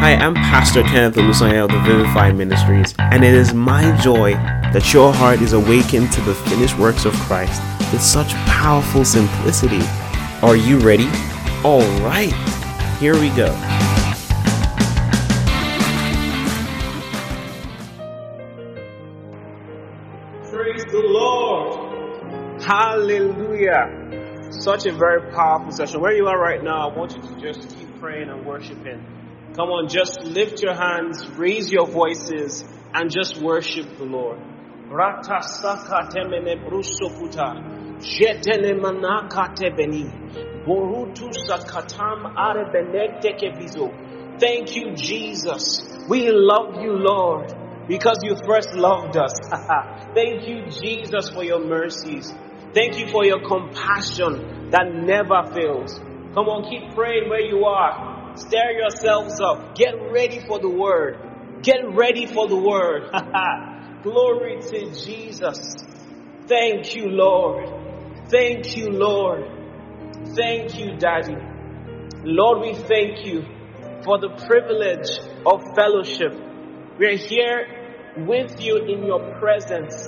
Hi, I'm Pastor Kenneth Olusanya of the Vivify Ministries, and it is my joy that your heart is awakened to the finished works of Christ with such powerful simplicity. Are you ready? All right, here we go. Praise the Lord. Hallelujah. Such a very powerful session. Where you are right now, I want you to just keep praying and worshiping. Come on, just lift your hands, raise your voices, and just worship the Lord. Rata saka temene jetene manaka tebeni, borutu sakatam kebizo. Thank you, Jesus. We love you, Lord, because you first loved us. Thank you, Jesus, for your mercies. Thank you for your compassion that never fails. Come on, keep praying where you are. Stir yourselves up. Get ready for the word. Get ready for the word. Glory to Jesus. Thank you, Lord. Thank you, Lord. Thank you, Daddy. Lord, we thank you for the privilege of fellowship. We're here with you in your presence.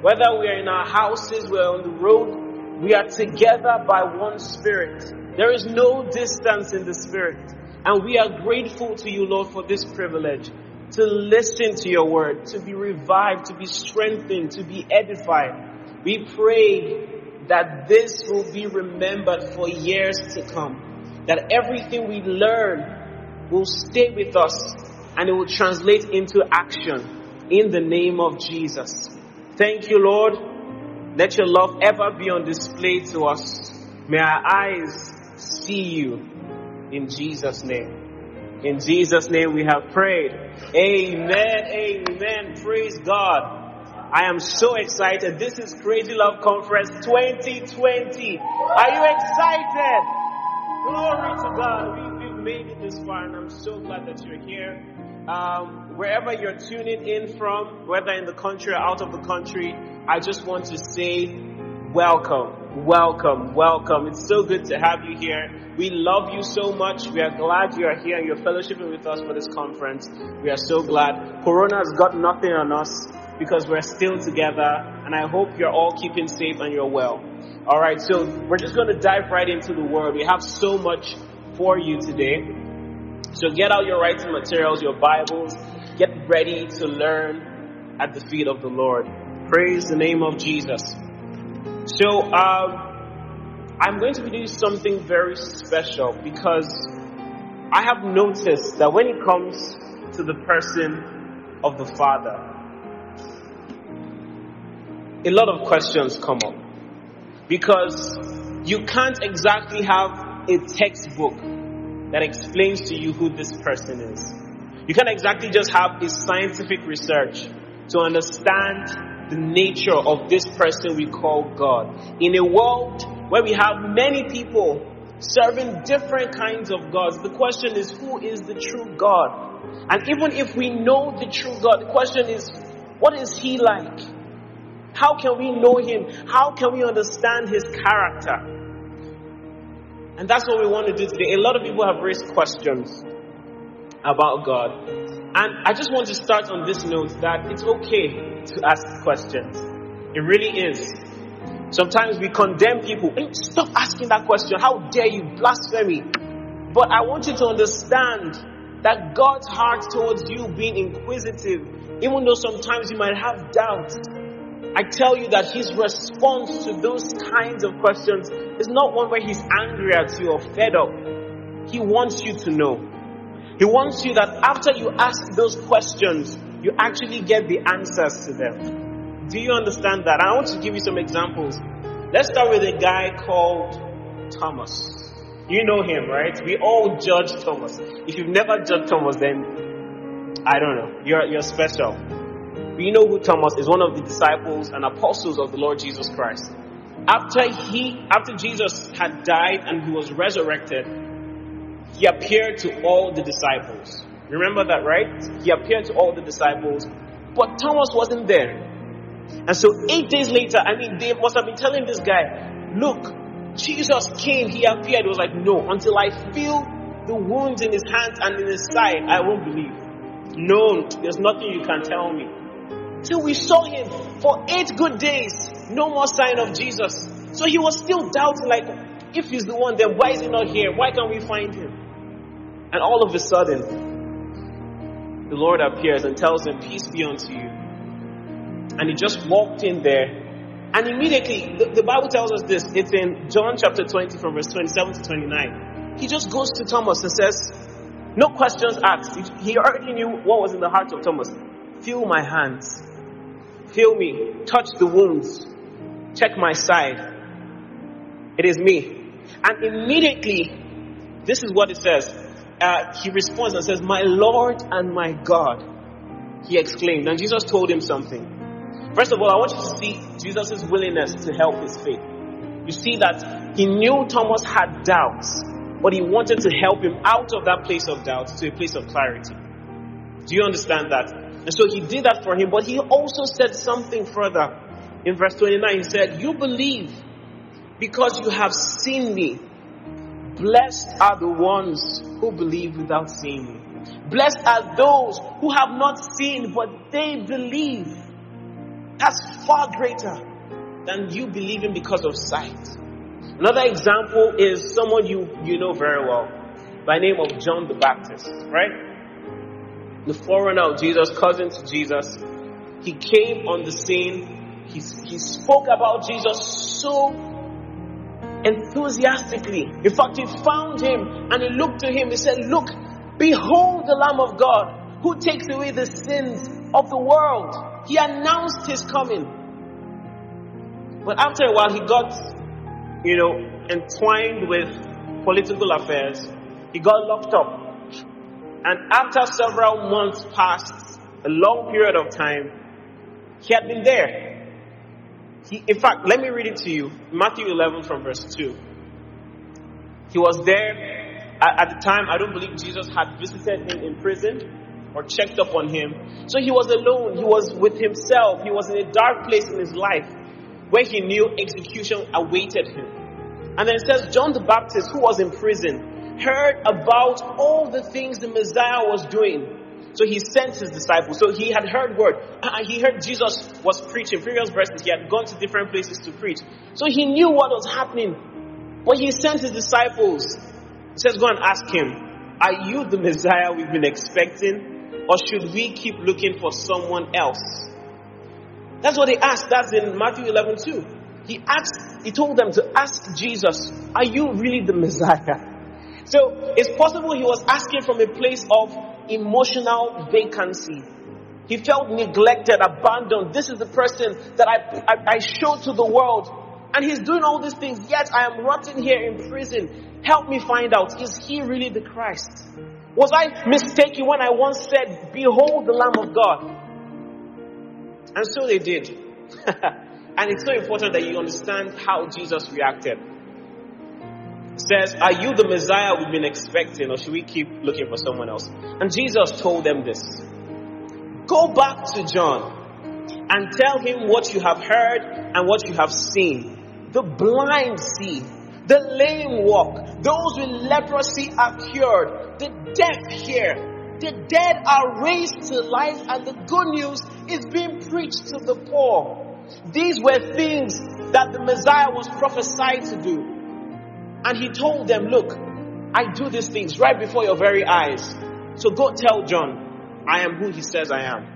Whether we are in our houses, we're on the road, we are together by one spirit. There is no distance in the spirit. And we are grateful to you, Lord, for this privilege to listen to your word, to be revived, to be strengthened, to be edified. We pray that this will be remembered for years to come. That everything we learn will stay with us and it will translate into action in the name of Jesus. Thank you, Lord. Let your love ever be on display to us. May our eyes see you in Jesus' name. In Jesus' name we have prayed. Amen. Amen. Praise God. I am so excited. This is Crazy Love Conference 2020. Are you excited? Glory to God. We, have made it this far and I'm so glad that you're here. Um, wherever you're tuning in from, whether in the country or out of the country, I just want to say welcome, welcome, welcome. It's so good to have you here. We love you so much. We are glad you are here and you're fellowshipping with us for this conference. We are so glad. Corona has got nothing on us because we're still together and I hope you're all keeping safe and you're well. Alright, so we're just going to dive right into the word. We have so much for you today. So get out your writing materials, your Bibles, get ready to learn at the feet of the Lord. Praise the name of Jesus. So, um, I'm going to be doing something very special because I have noticed that when it comes to the person of the Father, a lot of questions come up. Because you can't exactly have a textbook that explains to you who this person is. You can't exactly just have a scientific research to understand the nature of this person we call God. In a world where we have many people serving different kinds of gods, the question is who is the true God? And even if we know the true God, the question is what is he like? How can we know him? How can we understand his character? And that's what we want to do today. A lot of people have raised questions about God. And I just want to start on this note that it's okay to ask questions. It really is. Sometimes we condemn people. Hey, stop asking that question. How dare you blasphemy? But I want you to understand that God's heart towards you being inquisitive, even though sometimes you might have doubts, I tell you that his response to those kinds of questions is not one where he's angry at you or fed up. He wants you to know. He wants you that after you ask those questions, you actually get the answers to them. Do you understand that? I want to give you some examples. Let's start with a guy called Thomas. You know him, right? We all judge Thomas. If you've never judged Thomas, then I don't know. You're, you're special. We know who Thomas is, one of the disciples and apostles of the Lord Jesus Christ. After he, after Jesus had died and he was resurrected, he appeared to all the disciples. Remember that, right? He appeared to all the disciples, but Thomas wasn't there. And so eight days later, I mean, they must have been telling this guy, look, Jesus came, he appeared. He was like, no, until I feel the wounds in his hands and in his side, I won't believe. No, there's nothing you can tell me. Till we saw him for eight good days, no more sign of Jesus. So he was still doubting, like, if he's the one, then why is he not here? Why can't we find him? And all of a sudden, the Lord appears and tells him, Peace be unto you. And he just walked in there. And immediately, the, the Bible tells us this. It's in John chapter 20 from verse 27 to 29. He just goes to Thomas and says, no questions asked. He already knew what was in the heart of Thomas. Feel my hands. Feel me. Touch the wounds. Check my side. It is me. And immediately, this is what it says. Uh, he responds and says, My Lord and my God. He exclaimed. And Jesus told him something. First of all, I want you to see Jesus' willingness to help his faith. You see that he knew Thomas had doubts but he wanted to help him out of that place of doubt to a place of clarity. Do you understand that? And so he did that for him, but he also said something further. In verse 29, he said, You believe because you have seen me. Blessed are the ones who believe without seeing. Blessed are those who have not seen, but they believe. That's far greater than you believing because of sight. Another example is someone you, you know very well by name of John the Baptist, right? The forerunner of Jesus, cousin to Jesus. He came on the scene. He, he spoke about Jesus so enthusiastically. In fact, he found him and he looked to him. He said, Look, behold the Lamb of God who takes away the sins of the world. He announced his coming. But after a while, he got you know, entwined with political affairs. He got locked up. And after several months passed, a long period of time, he had been there. He, in fact, let me read it to you. Matthew 11 from verse 2. He was there at, at the time, I don't believe Jesus had visited him in prison or checked up on him. So he was alone. He was with himself. He was in a dark place in his life where he knew execution awaited him. And then it says, John the Baptist, who was in prison, heard about all the things the Messiah was doing. So he sent his disciples. So he had heard word. Uh, he heard Jesus was preaching. Previous verses, he had gone to different places to preach. So he knew what was happening. But he sent his disciples. He says, go and ask him, are you the Messiah we've been expecting? Or should we keep looking for someone else? That's what they asked. That's in Matthew 11 too. He asked, he told them to ask Jesus, are you really the Messiah? So it's possible he was asking from a place of emotional vacancy. He felt neglected, abandoned. This is the person that I, I, I showed to the world. And he's doing all these things, yet I am rotting here in prison. Help me find out, is he really the Christ? Was I mistaken when I once said, Behold the Lamb of God? And so they did. and it's so important that you understand how Jesus reacted. Says, Are you the Messiah we've been expecting, or should we keep looking for someone else? And Jesus told them this Go back to John and tell him what you have heard and what you have seen. The blind see, the lame walk, those with leprosy are cured, the deaf hear, the dead are raised to life, and the good news is being preached to the poor. These were things that the Messiah was prophesied to do. And he told them, Look, I do these things right before your very eyes. So go tell John, I am who he says I am.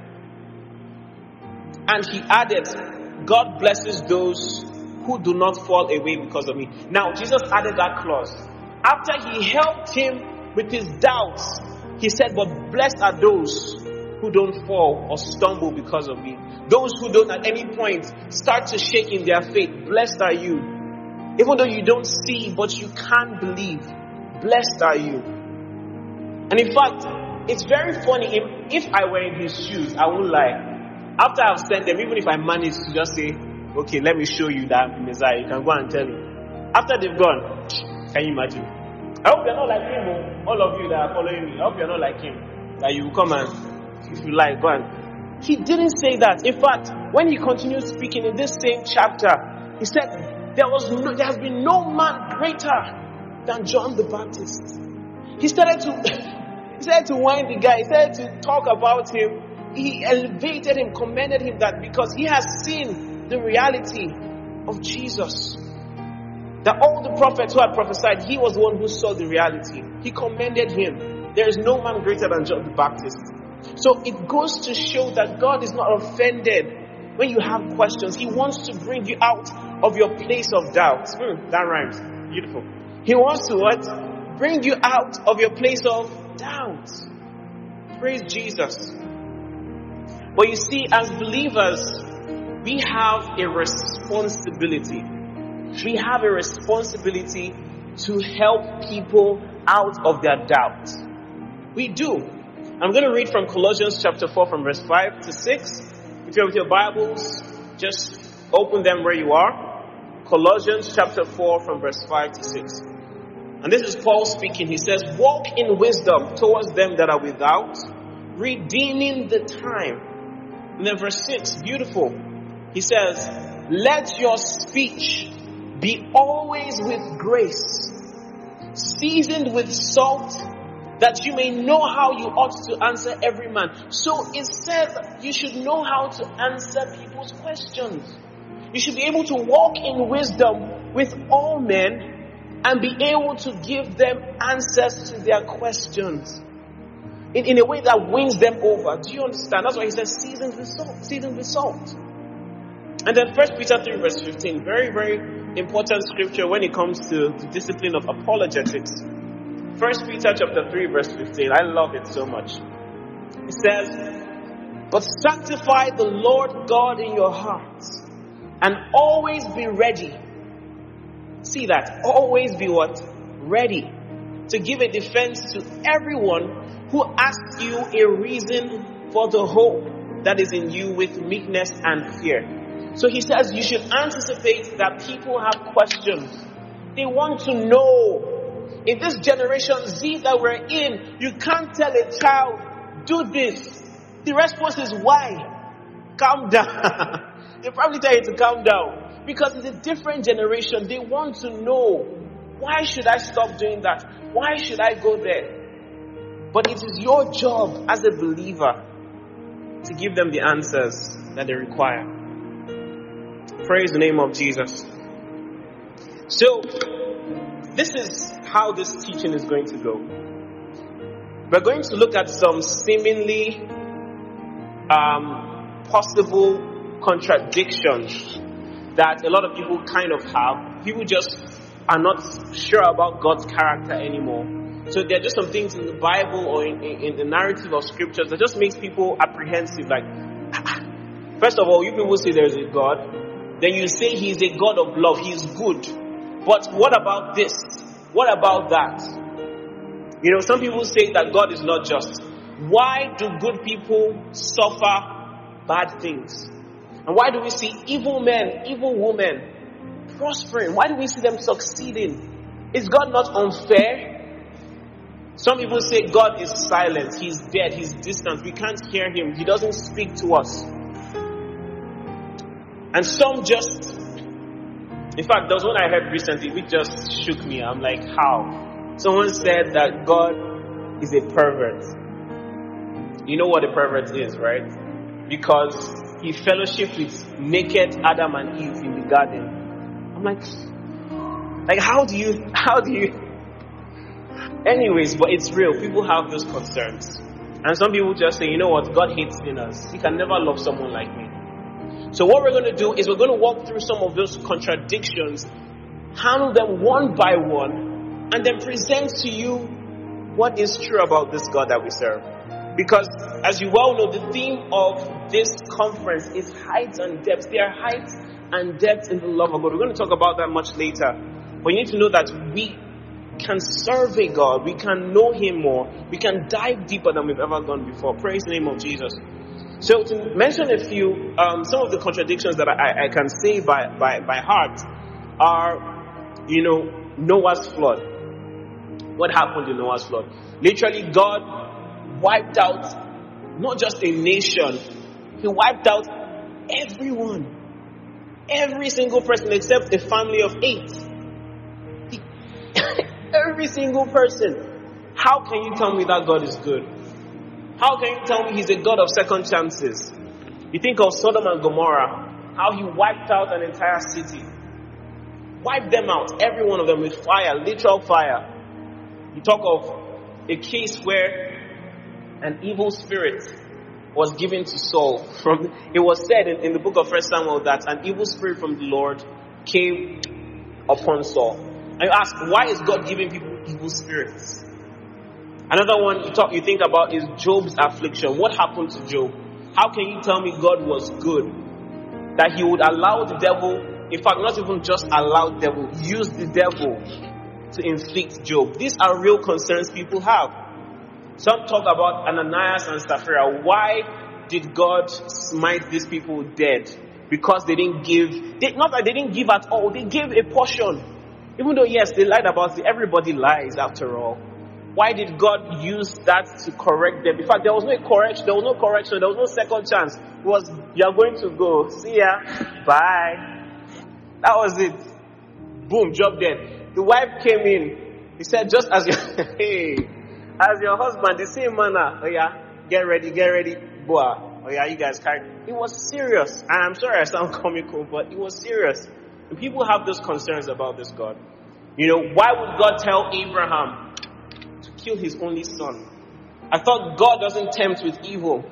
And he added, God blesses those who do not fall away because of me. Now, Jesus added that clause. After he helped him with his doubts, he said, But blessed are those who don't fall or stumble because of me. Those who don't at any point start to shake in their faith. Blessed are you. Even though you don't see, but you can believe. Blessed are you. And in fact, it's very funny. If, if I were in his shoes, I won't lie. After I've sent them, even if I manage to just say, okay, let me show you that Messiah, you can go and tell him. After they've gone, can you imagine? I hope you're not like him, oh. all of you that are following me. I hope you're not like him. That you will come and, if you like, go and. He didn't say that. In fact, when he continued speaking in this same chapter, he said, there was no, there has been no man greater than John the Baptist. He started to, he started to wind the guy. He started to talk about him. He elevated him, commended him that because he has seen the reality of Jesus. That all the prophets who had prophesied, he was the one who saw the reality. He commended him. There is no man greater than John the Baptist. So it goes to show that God is not offended when you have questions. He wants to bring you out of your place of doubt. Mm, that rhymes. Beautiful. He wants to what? Bring you out of your place of doubt. Praise Jesus. But you see, as believers, we have a responsibility. We have a responsibility to help people out of their doubt. We do. I'm going to read from Colossians chapter 4 from verse 5 to 6. If you're with your Bibles, just open them where you are. Colossians chapter 4 from verse 5 to 6. And this is Paul speaking. He says, Walk in wisdom towards them that are without, redeeming the time. And then verse 6, beautiful. He says, Let your speech be always with grace, seasoned with salt, that you may know how you ought to answer every man. So it says you should know how to answer people's questions. You should be able to walk in wisdom with all men and be able to give them answers to their questions in, in a way that wins them over. Do you understand? That's why he says seasoned with salt, seasoned with salt. And then First Peter 3 verse 15, very, very important scripture when it comes to the discipline of apologetics. First Peter chapter 3 verse 15, I love it so much. It says, But sanctify the Lord God in your hearts, and always be ready See that. Always be what? Ready to give a defense to everyone who asks you a reason for the hope that is in you with meekness and fear. So he says you should anticipate that people have questions. They want to know. In this generation Z that we're in, you can't tell a child, do this. The response is why? Calm down. they probably tell you to calm down. Because it's a different generation. They want to know why should I stop doing that? Why should I go there? But it is your job as a believer to give them the answers that they require. Praise the name of Jesus. So, this is how this teaching is going to go. We're going to look at some seemingly um, possible contradictions that a lot of people kind of have. People just are not sure about God's character anymore. So there are just some things in the Bible or in, in, in the narrative of scriptures that just makes people apprehensive. Like, first of all, you people say there's a God. Then you say he's a God of love. He's good. But what about this? What about that? You know, some people say that God is not just. Why do good people suffer bad things? And why do we see evil men, evil women prospering? Why do we see them succeeding? Is God not unfair? Some people say God is silent, He's dead, He's distant, we can't hear Him, He doesn't speak to us. And some just, in fact, there was one I heard recently which just shook me. I'm like, how? Someone said that God is a pervert. You know what a pervert is, right? Because he fellowshiped with naked Adam and Eve in the garden. I'm like, like how do you, how do you? Anyways, but it's real. People have those concerns. And some people just say, you know what, God hates sinners. He can never love someone like me. So what we're going to do is we're going to walk through some of those contradictions, handle them one by one, and then present to you what is true about this God that we serve. Because, as you well know, the theme of this conference is heights and depths. There are heights and depths in the love of God. We're going to talk about that much later. But you need to know that we can survey God, we can know Him more, we can dive deeper than we've ever gone before. Praise the name of Jesus. So, to mention a few, um, some of the contradictions that I, I can say by, by, by heart are, you know, Noah's flood. What happened in Noah's flood? Literally, God wiped out not just a nation, he wiped out everyone. Every single person except a family of eight. Every single person How can you tell me that God is good? How can you tell me He's a God of second chances? You think of Sodom and Gomorrah, how He wiped out an entire city. Wiped them out, every one of them with fire, literal fire. You talk of a case where an evil spirit was given to Saul. From it was said in, in the book of First Samuel that an evil spirit from the Lord came upon Saul. And you ask, why is God giving people evil spirits? Another one you talk you think about is Job's affliction. What happened to Job? How can you tell me God was good? That he would allow the devil, in fact, not even just allow the devil, use the devil to inflict Job. These are real concerns people have. Some talk about Ananias and Sapphira. Why did God smite these people dead? Because they didn't give, they, not that they didn't give at all, they gave a portion. Even though, yes, they lied about it, everybody lies after all. Why did God use that to correct them? In fact, there was no correction, there was no correction, there was no second chance. It was, you're going to go, see ya, bye. That was it. Boom, job dead. The wife came in. He said, just as your, hey, as your husband, the same manner. Ah. Oh yeah, get ready, get ready, boah. Oh yeah, you guys carry. It was serious. And I'm sorry I sound comical, but it was serious. And people have those concerns about this God. You know, why would God tell Abraham kill his only son? I thought God doesn't tempt with evil.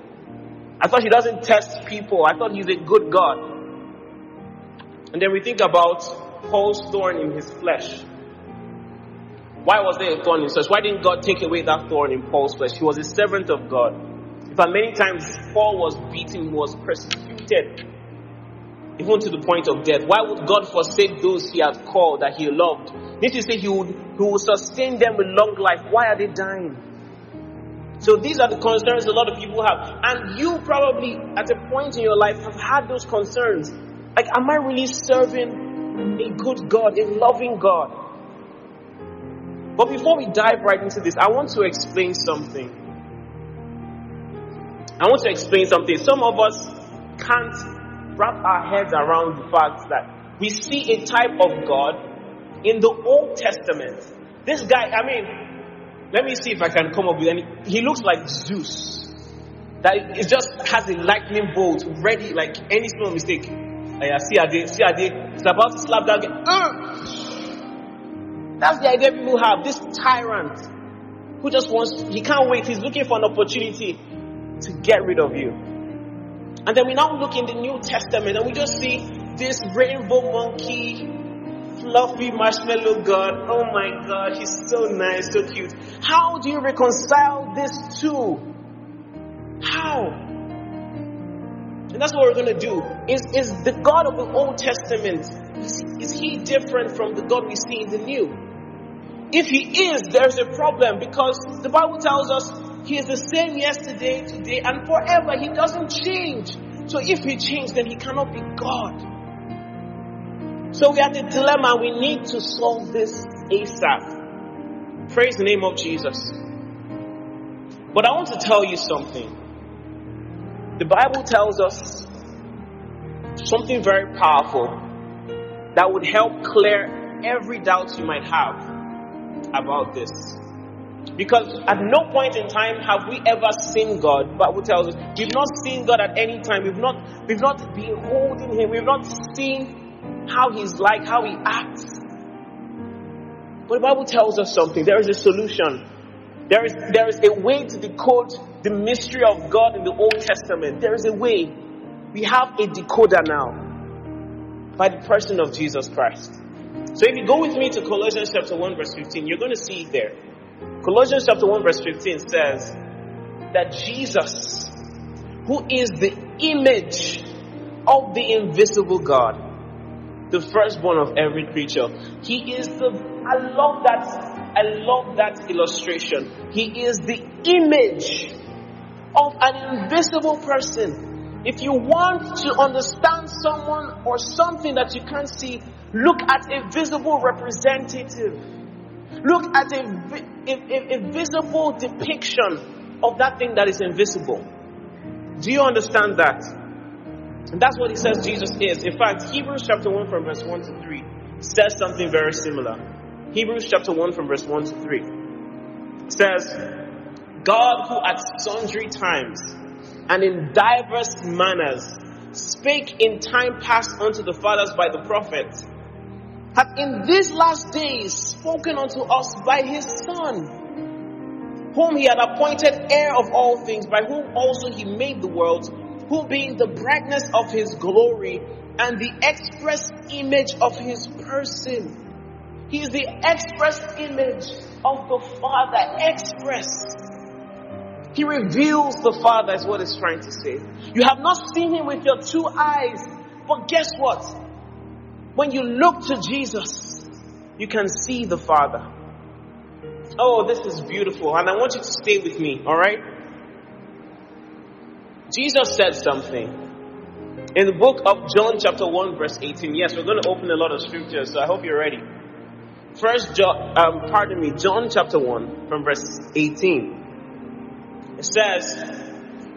I thought he doesn't test people. I thought he's a good God. And then we think about Paul's thorn in his flesh. Why was there a thorn in his flesh? Why didn't God take away that thorn in Paul's flesh? He was a servant of God. In fact, many times Paul was beaten, was persecuted, even to the point of death. Why would God forsake those he had called that he loved? Need to say he would, he would sustain them with long life. Why are they dying? So these are the concerns a lot of people have. And you probably, at a point in your life, have had those concerns. Like, am I really serving a good God, a loving God? But before we dive right into this, I want to explain something. I want to explain something. Some of us can't wrap our heads around the fact that we see a type of God in the Old Testament. This guy, I mean, let me see if I can come up with any. He looks like Zeus. That it just has a lightning bolt ready, like any small mistake. I see a day, see a day, it's about to slap guy. Uh! That's the idea people have. This tyrant who just wants, he can't wait. He's looking for an opportunity to get rid of you. And then we now look in the New Testament and we just see this rainbow monkey, fluffy marshmallow God. Oh my God, he's so nice, so cute. How do you reconcile this two? How? And that's what we're going to do. Is, is the God of the Old Testament, is, is he different from the God we see in the New? If he is, there's a problem because the Bible tells us he is the same yesterday, today, and forever. He doesn't change. So if he changed, then he cannot be God. So we are the dilemma. We need to solve this ASAP. Praise the name of Jesus. But I want to tell you something. The Bible tells us something very powerful that would help clear every doubt you might have about this. Because at no point in time have we ever seen God. The Bible tells us we've not seen God at any time. We've not we've not been holding Him. We've not seen how He's like, how He acts. But the Bible tells us something. There is a solution. There is there is a way to decode the mystery of God in the Old Testament. There is a way. We have a decoder now by the person of Jesus Christ. So if you go with me to Colossians chapter 1 verse 15, you're going to see it there. Colossians chapter 1 verse 15 says that Jesus, who is the image of the invisible God, the firstborn of every creature, he is the, I love that, I love that illustration. He is the image of an invisible person. If you want to understand someone or something that you can't see, Look at a visible representative. Look at a, a, a, visible depiction of that thing that is invisible. Do you understand that? And that's what he says Jesus is. In fact, Hebrews chapter 1 from verse 1 to 3 says something very similar. Hebrews chapter 1 from verse 1 to 3. says, God who at sundry times and in diverse manners spake in time past unto the fathers by the prophets, hath in these last days spoken unto us by his Son, whom he had appointed heir of all things, by whom also he made the world, who being the brightness of his glory and the express image of his person. He is the express image of the Father, express. He reveals the Father, is what it's trying to say. You have not seen Him with your two eyes, but guess what? When you look to Jesus, you can see the Father. Oh, this is beautiful, and I want you to stay with me, alright? Jesus said something in the book of John, chapter 1, verse 18. Yes, we're going to open a lot of scriptures, so I hope you're ready. First John, um, pardon me, John chapter 1, from verse 18. It says,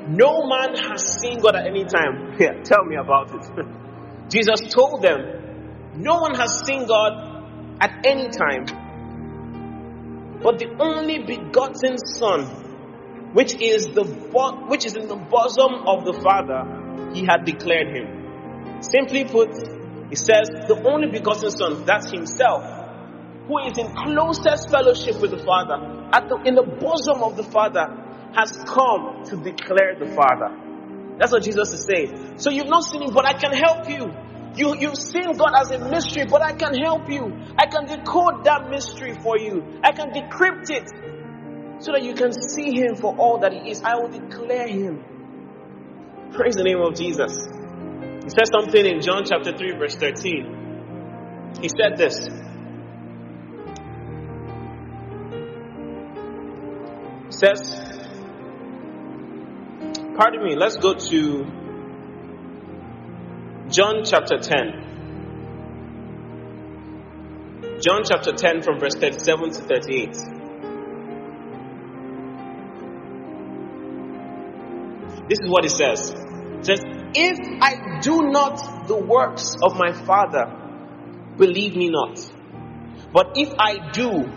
No man has seen God at any time. Yeah, tell me about it. Jesus told them, No one has seen God at any time. But the only begotten Son, which is the which is in the bosom of the Father, he had declared him. Simply put, he says, the only begotten Son, that's himself, who is in closest fellowship with the Father, at the, in the bosom of the Father, has come to declare the Father. That's what Jesus is saying. So you've not seen him, but I can help you. You, you've seen God as a mystery, but I can help you. I can decode that mystery for you. I can decrypt it so that you can see him for all that he is. I will declare him. Praise the name of Jesus. He says something in John chapter 3, verse 13. He said this. Says, pardon me, let's go to John chapter 10. John chapter 10 from verse 37 to 38. This is what it says. It says, If I do not the works of my Father, believe me not. But if I do,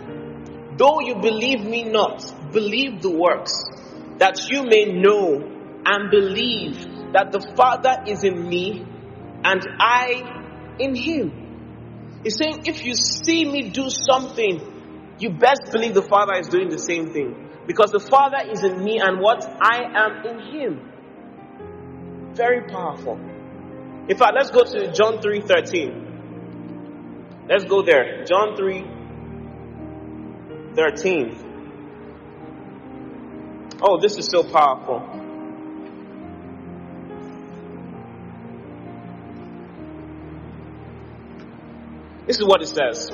though you believe me not, believe the works, that you may know and believe that the Father is in me and I in Him. He's saying, if you see me do something, you best believe the Father is doing the same thing. Because the Father is in me and what? I am in Him. Very powerful. In fact, let's go to John 3 13. Let's go there. John 3 13. Oh, this is so powerful. This is what it says.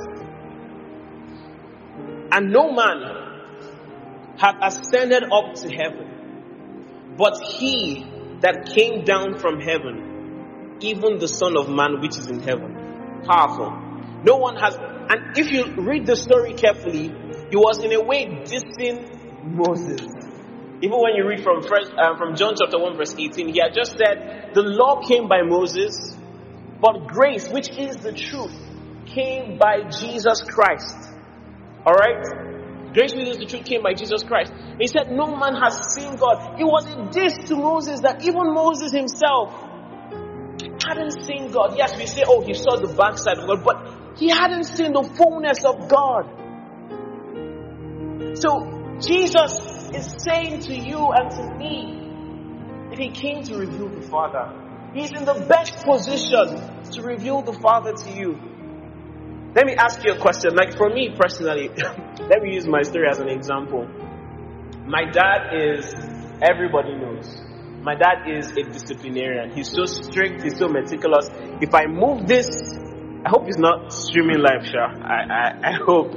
And no man hath ascended up to heaven, but he that came down from heaven, even the Son of Man which is in heaven. Powerful. No one has, and if you read the story carefully, he was in a way dissing Moses. Even when you read from first, uh, from John chapter 1 verse 18, he had just said, the law came by Moses, but grace, which is the truth, came by Jesus Christ. Alright? Grace with the truth came by Jesus Christ. He said, No man has seen God. It was a diss to Moses that even Moses himself hadn't seen God. Yes, we say, Oh, he saw the backside of God, but he hadn't seen the fullness of God. So, Jesus is saying to you and to me that he came to reveal the Father. He's in the best position to reveal the Father to you. Let me ask you a question. Like for me personally, let me use my story as an example. My dad is, everybody knows, my dad is a disciplinarian. He's so strict, he's so meticulous. If I move this, I hope he's not streaming live, Sha. I, I, I hope,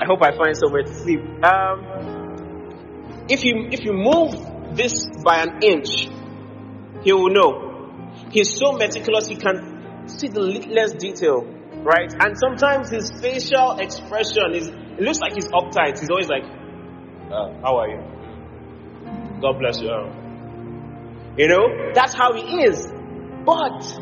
I hope I find somewhere to sleep. Um, if you, if you move this by an inch, he will know. He's so meticulous, he can see the littlest detail right? And sometimes his facial expression is, it looks like he's uptight. He's always like, uh, how are you? God bless you. You know, that's how he is. But,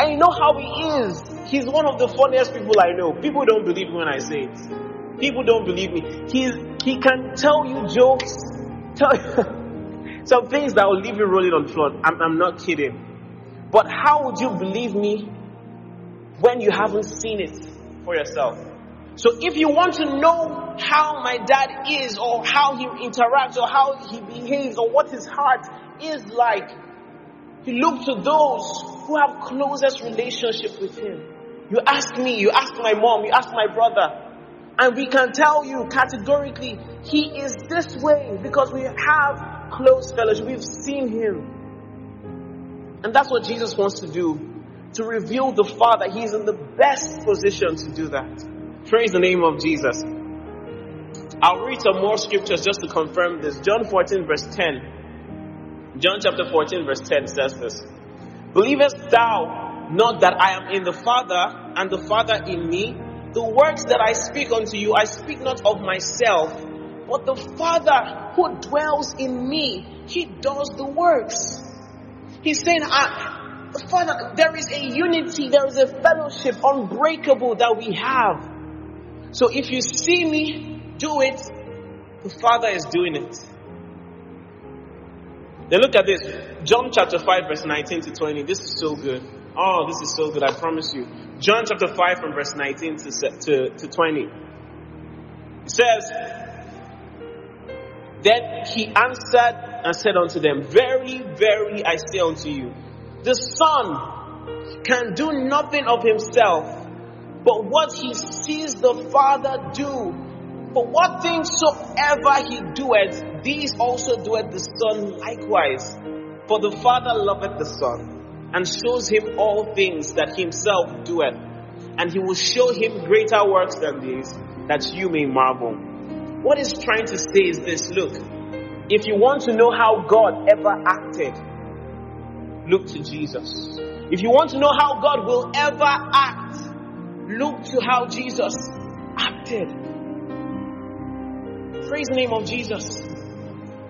I know how he is. He's one of the funniest people I know. People don't believe me when I say it. People don't believe me. He, he can tell you jokes, tell some things that will leave you rolling on the floor. I'm, I'm not kidding. But how would you believe me when you haven't seen it for yourself? So if you want to know how my dad is or how he interacts or how he behaves or what his heart is like, you look to those who have closest relationship with him. You ask me, you ask my mom, you ask my brother, and we can tell you categorically, he is this way because we have close fellowship. We've seen him. And that's what Jesus wants to do. To reveal the Father. He's in the best position to do that. Praise the name of Jesus. I'll read some more scriptures just to confirm this. John 14 verse 10. John chapter 14 verse 10 says this. Believest thou not that I am in the Father and the Father in me? The works that I speak unto you, I speak not of myself, but the Father who dwells in me, He does the works. He's saying, I, Father, there is a unity, there is a fellowship unbreakable that we have. So if you see me do it, the Father is doing it. Then look at this. John chapter 5 verse 19 to 20. This is so good. Oh, this is so good. I promise you. John chapter 5 from verse 19 to, to, to 20. It says, Then he answered and said unto them, Very, very, I say unto you, the Son can do nothing of himself but what he sees the Father do. For what things soever he doeth, these also doeth the Son likewise. For the Father loveth the Son, and shows him all things that himself doeth. And he will show him greater works than these, that you may marvel. What he's trying to say is this look, if you want to know how God ever acted, look to Jesus. If you want to know how God will ever act, Look to how Jesus acted. Praise the name of Jesus.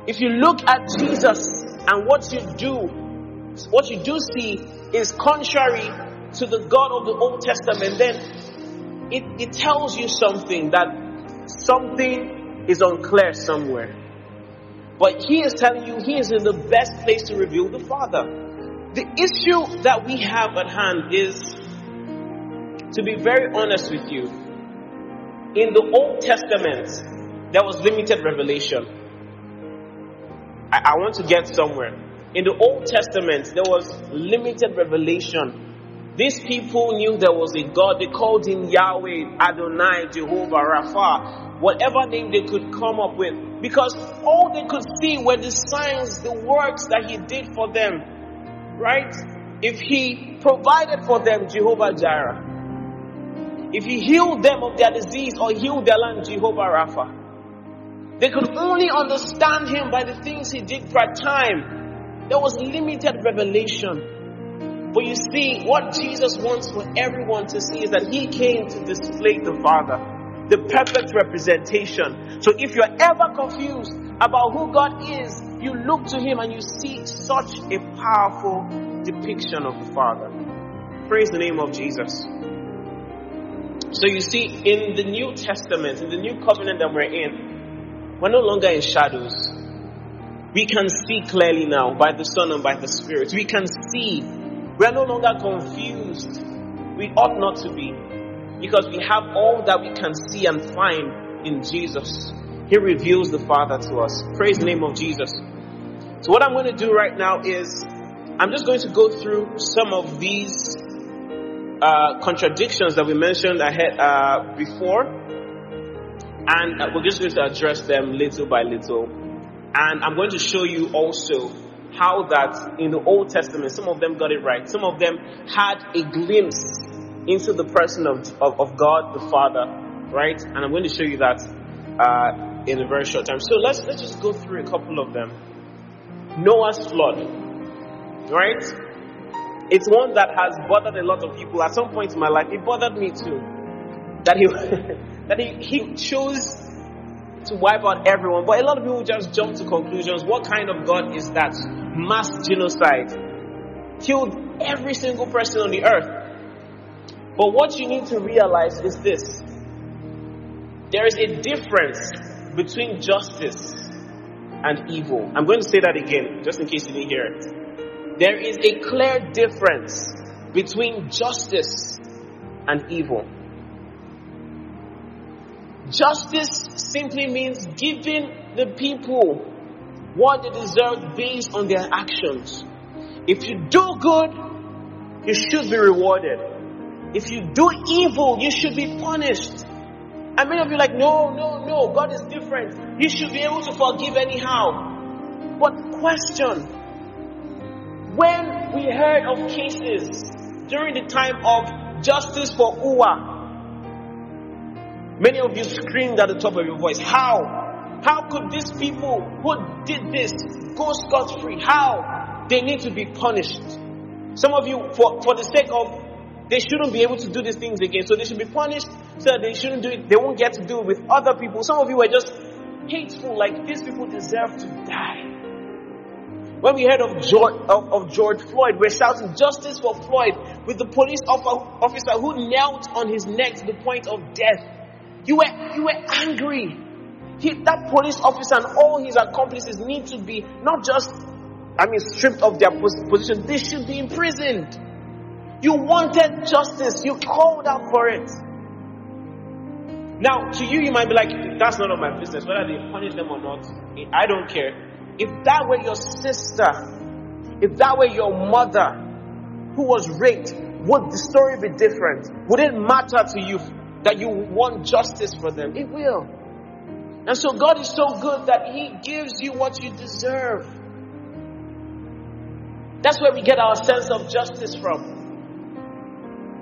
If you look at Jesus and what you do, what you do see is contrary to the God of the Old Testament, then it, it tells you something that something is unclear somewhere. But he is telling you he is in the best place to reveal the Father. The issue that we have at hand is to be very honest with you, in the Old Testament, there was limited revelation. I, I, want to get somewhere. In the Old Testament, there was limited revelation. These people knew there was a God. They called him Yahweh, Adonai, Jehovah, Rapha, whatever name they could come up with. Because all they could see were the signs, the works that he did for them. Right? If he provided for them, Jehovah Jireh. If he healed them of their disease or healed their land, Jehovah Rapha. They could only understand him by the things he did for a time. There was limited revelation. But you see, what Jesus wants for everyone to see is that he came to display the Father, the perfect representation. So if you're ever confused about who God is, you look to him and you see such a powerful depiction of the Father. Praise the name of Jesus. So you see, in the New Testament, in the New Covenant that we're in, we're no longer in shadows. We can see clearly now by the Son and by the Spirit. We can see. We are no longer confused. We ought not to be. Because we have all that we can see and find in Jesus. He reveals the Father to us. Praise the name of Jesus. So what I'm going to do right now is I'm just going to go through some of these uh, contradictions that we mentioned ahead uh, before, and uh, we're just going to address them little by little. And I'm going to show you also how that in the Old Testament, some of them got it right. Some of them had a glimpse into the person of, of, of God the Father, right? And I'm going to show you that uh, in a very short time. So let's let's just go through a couple of them. Noah's flood, right? It's one that has bothered a lot of people. At some point in my life, it bothered me too. That he that he, he chose to wipe out everyone. But a lot of people just jump to conclusions. What kind of God is that? Mass genocide. Killed every single person on the earth. But what you need to realize is this. There is a difference between justice and evil. I'm going to say that again, just in case you didn't hear it. There is a clear difference between justice and evil. Justice simply means giving the people what they deserve based on their actions. If you do good, you should be rewarded. If you do evil, you should be punished. And many of you like, no, no, no, God is different. He should be able to forgive anyhow. But question, when we heard of cases during the time of justice for Uwa, many of you screamed at the top of your voice, how? How could these people who did this go scot free? How? They need to be punished. Some of you, for, for the sake of they shouldn't be able to do these things again. So they should be punished so that they shouldn't do it. They won't get to do it with other people. Some of you are just hateful, like these people deserve to die. When we heard of George, of, of George Floyd, we're shouting justice for Floyd with the police officer who knelt on his neck to the point of death. You were, you were angry. He, that police officer and all his accomplices need to be not just, I mean, stripped of their position. They should be imprisoned. You wanted justice. You called out for it. Now, to you, you might be like, that's none of my business. Whether they punish them or not, I don't care. If that were your sister, if that were your mother who was raped, would the story be different? Would it matter to you that you want justice for them? It will. And so God is so good that He gives you what you deserve. That's where we get our sense of justice from.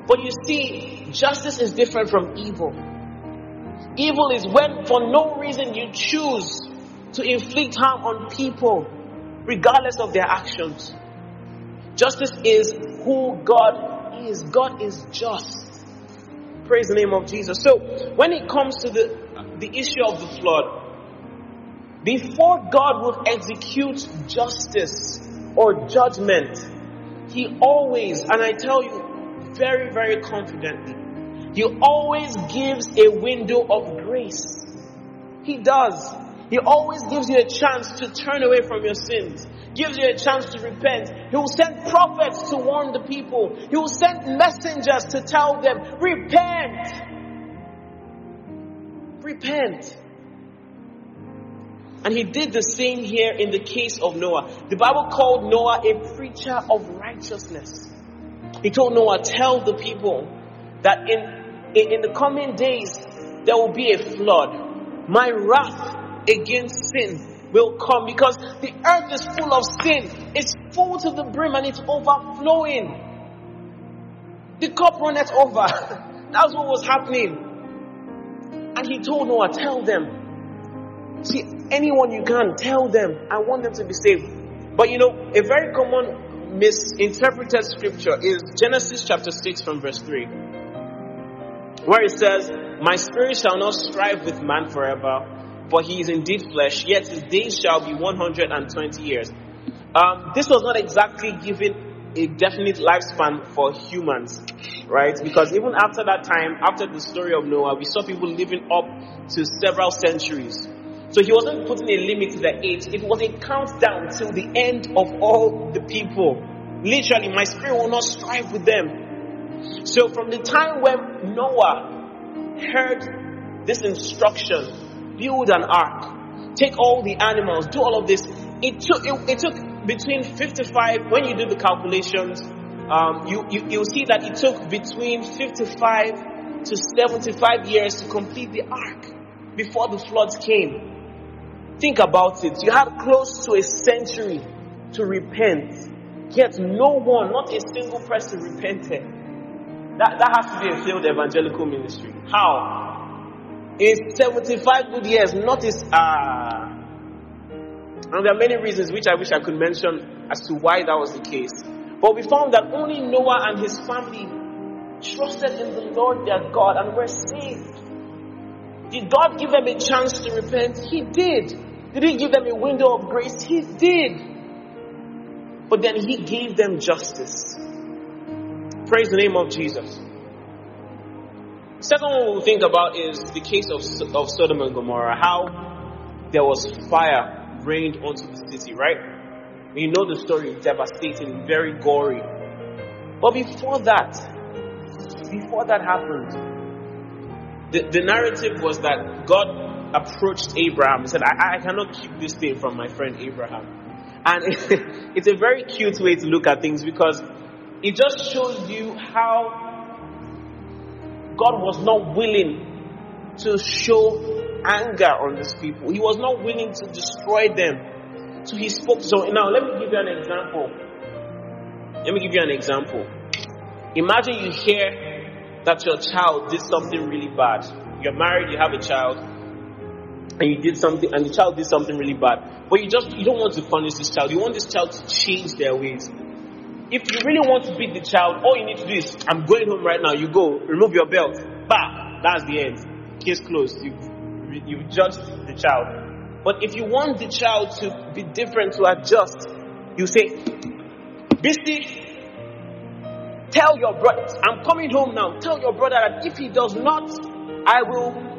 But you see, justice is different from evil. Evil is when, for no reason, you choose to inflict harm on people, regardless of their actions. Justice is who God is. God is just. Praise the name of Jesus. So, when it comes to the, the issue of the flood, before God would execute justice or judgment, He always, and I tell you, very, very confidently. He always gives a window of grace. He does. He always gives you a chance to turn away from your sins. Gives you a chance to repent. He will send prophets to warn the people. He will send messengers to tell them, repent. Repent. And he did the same here in the case of Noah. The Bible called Noah a preacher of righteousness. He told Noah, tell the people that in, in, in the coming days there will be a flood. My wrath against sin will come because the earth is full of sin. It's full to the brim and it's overflowing. The cup runneth over. That's what was happening. And he told Noah, tell them. See, anyone you can, tell them. I want them to be saved. But you know, a very common misinterpreted scripture is Genesis chapter 6 from verse 3, where it says, My spirit shall not strive with man forever, for he is indeed flesh, yet his days shall be 120 years. Um, this was not exactly given a definite lifespan for humans, right? Because even after that time, after the story of Noah, we saw people living up to several centuries. So he wasn't putting a limit to their age. It was a countdown till the end of all the people. Literally, my spirit will not strive with them. So from the time when Noah heard this instruction, build an ark, take all the animals, do all of this, it took, it, it took between 55, when you do the calculations, um, you, you, you'll see that it took between 55 to 75 years to complete the ark before the floods came. Think about it. You had close to a century to repent. Yet no one, not a single person repented. That, that has to be a failed evangelical ministry. How? In 75 good years, notice, ah. Uh, and there are many reasons which I wish I could mention as to why that was the case. But we found that only Noah and his family trusted in the Lord their God and were saved. Did God give them a chance to repent? He did. Did he give them a window of grace? He did. But then he gave them justice. Praise the name of Jesus. Second one we'll think about is the case of, of Sodom and Gomorrah, how there was fire rained onto the city, right? We know the story, is devastating, very gory. But before that, before that happened, the, the narrative was that God approached Abraham and said, I, I cannot keep this thing from my friend Abraham. And it's a very cute way to look at things because it just shows you how God was not willing to show anger on these people. He was not willing to destroy them. So he spoke. So now let me give you an example. Let me give you an example. Imagine you hear that your child did something really bad. You're married, you have a child, and you did something, and the child did something really bad. But you just you don't want to punish this child. You want this child to change their ways. If you really want to beat the child, all you need to do is, I'm going home right now. You go, remove your belt. Bah, that's the end. Case closed. You you've judged the child. But if you want the child to be different, to adjust, you say, Bisty, tell your brother, I'm coming home now. Tell your brother that if he does not, I will.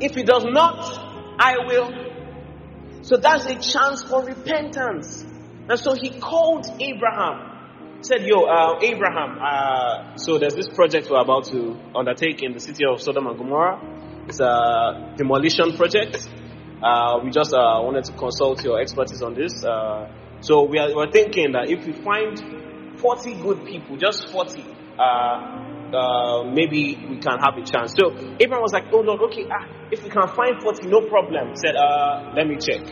If he does not, I will. So that's a chance for repentance. And so he called Abraham. Said, Yo, uh, Abraham, uh, so there's this project we're about to undertake in the city of Sodom and Gomorrah. It's a demolition project. Uh, we just uh, wanted to consult your expertise on this. Uh, so we are we're thinking that if we find 40 good people, just 40, uh, maybe we can have a chance. So Abraham was like, oh Lord, okay, ah, if we can find 40, no problem. He said, uh, let me check.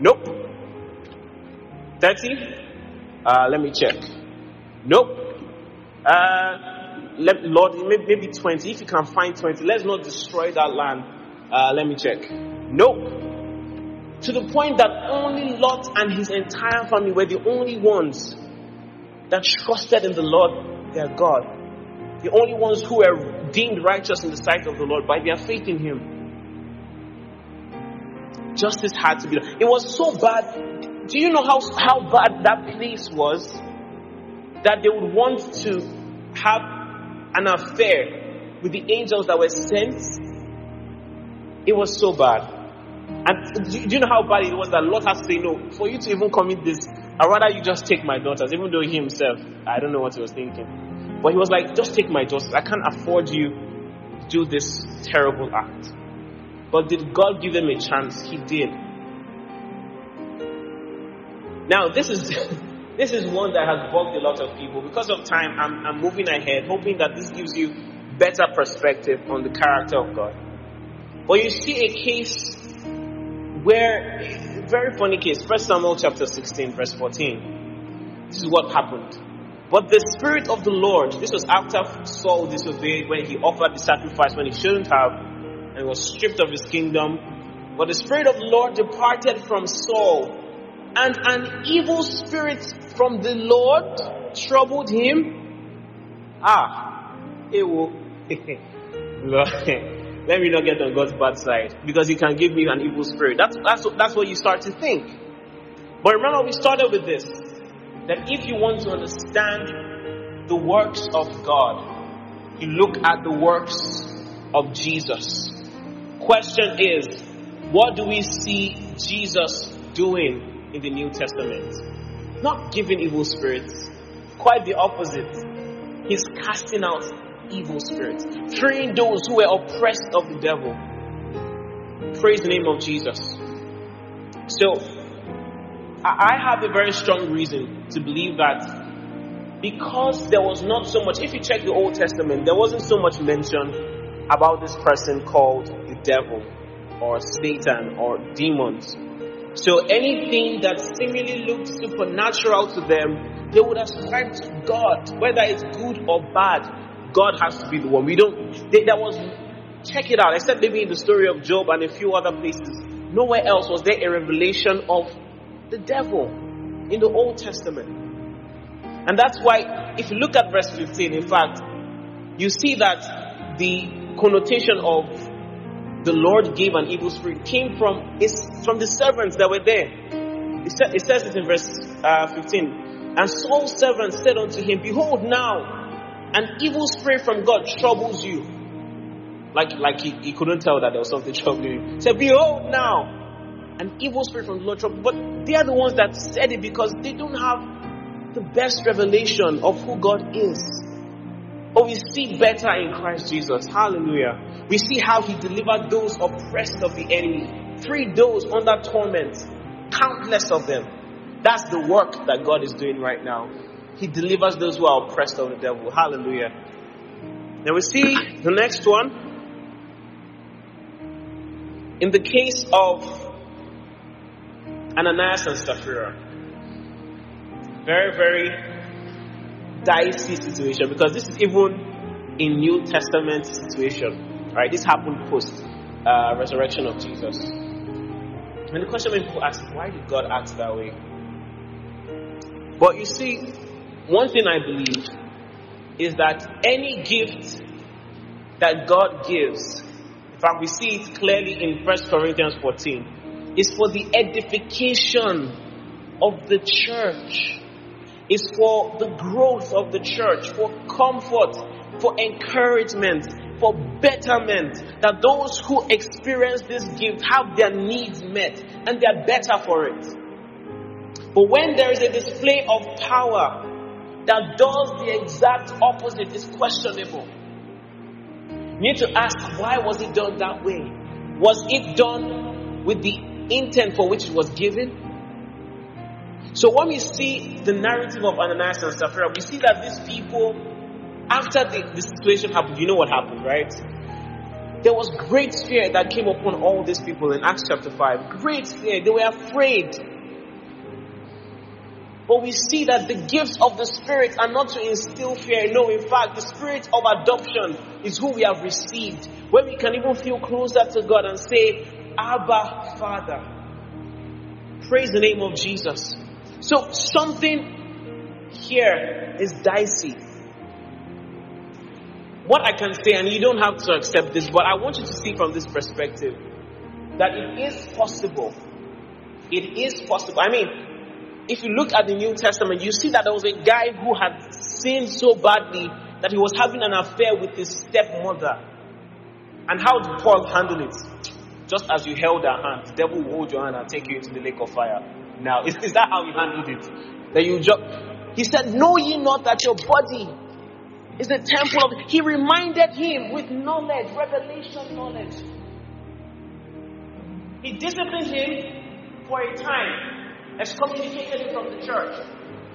Nope. 30? Uh, let me check. Nope. Uh, let, Lord, maybe 20. If you can find 20, let's not destroy that land. Uh, let me check. Nope. To the point that only Lot and his entire family were the only ones that trusted in the Lord their God. The only ones who were deemed righteous in the sight of the Lord by their faith in Him. Justice had to be done. It was so bad do you know how, how bad that place was? That they would want to have an affair with the angels that were sent. It was so bad. And do you know how bad it was that Lot has to say, no, for you to even commit this, I'd rather you just take my daughters, even though he himself, I don't know what he was thinking. But he was like, just take my daughters. I can't afford you to do this terrible act. But did God give them a chance? He did. Now, this is this is one that has bugged a lot of people. Because of time, I'm, I'm moving ahead, hoping that this gives you better perspective on the character of God. But you see a case where, very funny case, First Samuel chapter 16, verse 14. This is what happened. But the Spirit of the Lord, this was after Saul disobeyed when he offered the sacrifice when he shouldn't have, and was stripped of his kingdom. But the Spirit of the Lord departed from Saul and an evil spirit from the Lord troubled him. Ah, it will. Let me not get on God's bad side because He can give me an evil spirit. That's that's that's what you start to think. But remember, we started with this: that if you want to understand the works of God, you look at the works of Jesus. Question is, what do we see Jesus doing in the New Testament. Not giving evil spirits, quite the opposite. He's casting out evil spirits, freeing those who were oppressed of the devil. Praise the name of Jesus. So, I have a very strong reason to believe that because there was not so much, if you check the Old Testament, there wasn't so much mention about this person called the devil or Satan or demons. So anything that seemingly looked supernatural to them, they would ascribe to God, whether it's good or bad. God has to be the one. We don't. They, that was check it out. Except maybe in the story of Job and a few other places. Nowhere else was there a revelation of the devil in the Old Testament. And that's why, if you look at verse 15, in fact, you see that the connotation of the Lord gave an evil spirit came from is from the servants that were there. It, sa- it says it in verse uh, 15. And Saul's servants said unto him, Behold, now an evil spirit from God troubles you, like like he, he couldn't tell that there was something troubling him. He said, Behold now, an evil spirit from the Lord trouble. But they are the ones that said it because they don't have the best revelation of who God is. But we see better in Christ Jesus. Hallelujah. We see how he delivered those oppressed of the enemy, freed those under torment, countless of them. That's the work that God is doing right now. He delivers those who are oppressed of the devil. Hallelujah. Then we see the next one. In the case of Ananias and Sapphira, very, very dicey situation because this is even in New Testament situation. Right? This happened post uh, resurrection of Jesus. And the question many people ask, why did God act that way? But you see, one thing I believe is that any gift that God gives, in fact, we see it clearly in 1 Corinthians 14, is for the edification of the church, is for the growth of the church, for comfort, for encouragement, for betterment. That those who experience this gift have their needs met and they are better for it. But when there is a display of power that does the exact opposite, it's questionable. You need to ask why was it done that way? Was it done with the intent for which it was given? So when we see the narrative of Ananias and Sapphira, we see that these people, after the, the situation happened, you know what happened, right? There was great fear that came upon all these people in Acts chapter 5. Great fear. They were afraid. But we see that the gifts of the Spirit are not to instill fear. No, in fact, the Spirit of adoption is who we have received. Where we can even feel closer to God and say, Abba, Father. Praise the name of Jesus. So something here is dicey. What I can say, and you don't have to accept this, but I want you to see from this perspective that it is possible. It is possible. I mean, if you look at the New Testament, you see that there was a guy who had sinned so badly that he was having an affair with his stepmother. And how did Paul handle it? Just as you held her hand, the devil will hold your hand and take you into the lake of fire. Now, is, is that how he handled it? That you just, he said, Know ye not that your body is the temple of. He reminded him with knowledge, revelation knowledge. He disciplined him for a time, excommunicated him from the church.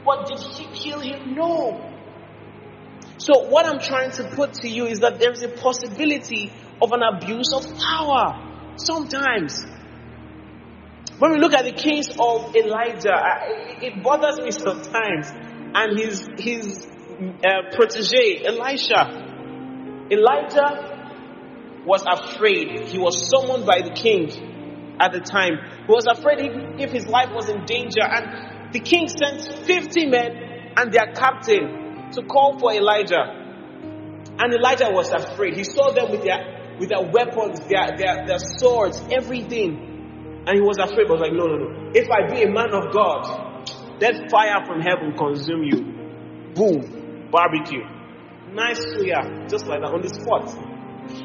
But did he kill him? No. So, what I'm trying to put to you is that there is a possibility of an abuse of power sometimes. When we look at the case of Elijah, it bothers me sometimes, and his his uh, protege Elisha. Elijah was afraid. He was summoned by the king at the time. He was afraid if his life was in danger, and the king sent 50 men and their captain to call for Elijah. And Elijah was afraid. He saw them with their with their weapons, their, their, their swords, everything. And he was afraid, but was like, no, no, no. If I be a man of God, let fire from heaven consume you. Boom. Barbecue. Nice suya. Just like that on the spot.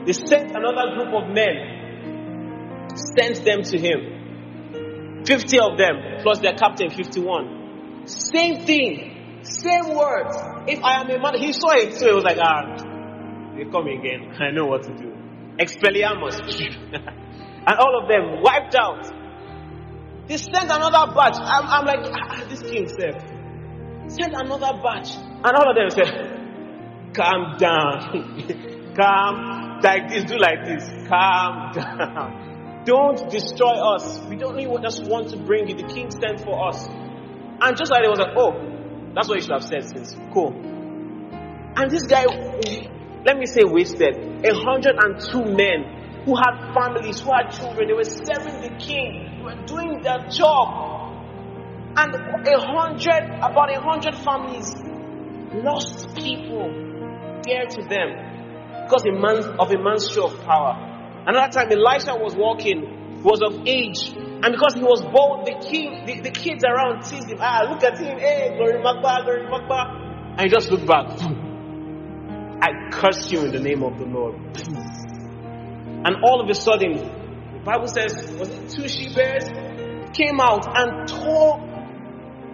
They sent another group of men, sent them to him. 50 of them, plus their captain, 51. Same thing. Same words. If I am a man, he saw it, so he was like, ah, they come again. I know what to do. Expelliarmus. and all of them wiped out. They sent another batch. I'm, I'm like, ah, this king said, sent another batch. And all of them said, calm down. calm, like this, do like this. Calm down. Don't destroy us. We don't just want to bring you. The king sent for us. And just like they was like, oh, that's what you should have said since. Cool. And this guy, let me say wasted, 102 men who had families, who had children, they were serving the king, they were doing their job. And a hundred, about a hundred families lost people dear to them because a man, of a man's show of power. Another time Elisha was walking, was of age, and because he was bold, the king, the, the kids around teased him. Ah, look at him, hey, glory Magba, glory Magba. And he just looked back. I curse you in the name of the Lord. And all of a sudden, the Bible says, was it two she bears? Came out and tore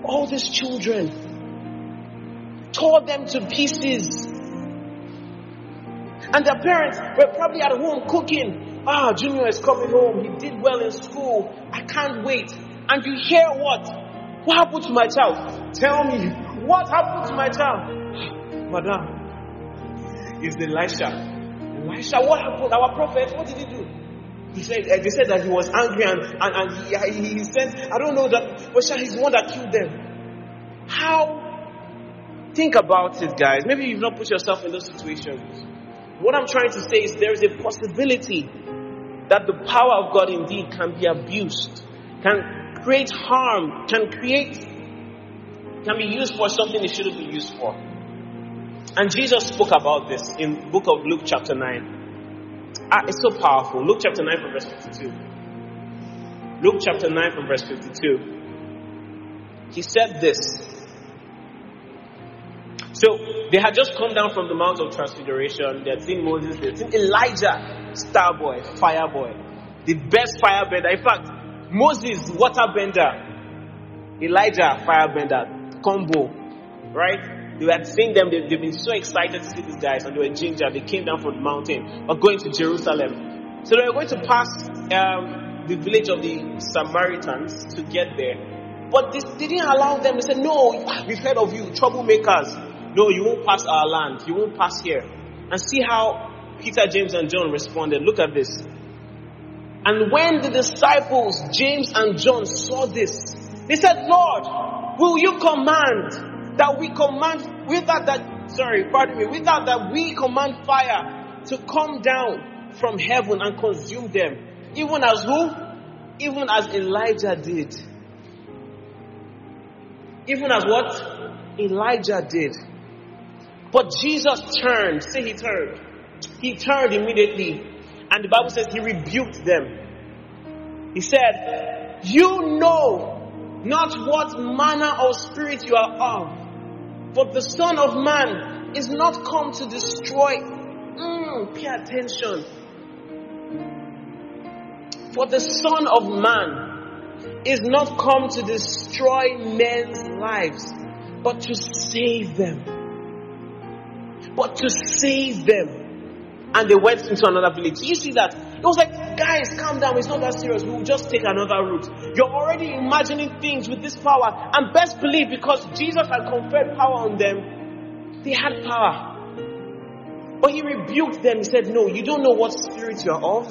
all these children, tore them to pieces. And their parents were probably at home cooking. Ah, Junior is coming home. He did well in school. I can't wait. And you hear what? What happened to my child? Tell me, what happened to my child? Madam, it's Elisha. Elisha, what happened? Our prophet, what did he do? He said, uh, they said that he was angry and, and, and he, he sent, I don't know that, but he's the one that killed them. How? Think about it, guys. Maybe you've not put yourself in those situations. What I'm trying to say is there is a possibility that the power of God indeed can be abused, can create harm, can create, can be used for something it shouldn't be used for. And Jesus spoke about this in book of Luke chapter 9. Ah, it's so powerful. Luke chapter 9 from verse 52. Luke chapter 9 from verse 52. He said this. So they had just come down from the Mount of Transfiguration. They had seen Moses, they had seen Elijah, star boy, fire boy, the best firebender. In fact, Moses, waterbender, Elijah, firebender, combo, right? They had seen them, they, have been so excited to see these guys, and they were ginger. They came down from the mountain, but going to Jerusalem. So they were going to pass um, the village of the Samaritans to get there. But this didn't allow them. They said, No, we've heard of you, troublemakers. No, you won't pass our land. You won't pass here. And see how Peter, James, and John responded. Look at this. And when the disciples, James and John, saw this, they said, Lord, will you command that we command, without that, sorry, pardon me, without that we command fire to come down from heaven and consume them? Even as who? Even as Elijah did. Even as what? Elijah did. But Jesus turned. Say he turned. He turned immediately. And the Bible says he rebuked them. He said, You know not what manner of spirit you are of. For the Son of Man is not come to destroy. Mm, pay attention. For the Son of Man is not come to destroy men's lives, but to save them but to save them. And they went into another village. You see that? It was like, guys, calm down. It's not that serious. We will just take another route. You're already imagining things with this power. And best believe because Jesus had conferred power on them, they had power. But he rebuked them. He said, No, you don't know what spirit you're of.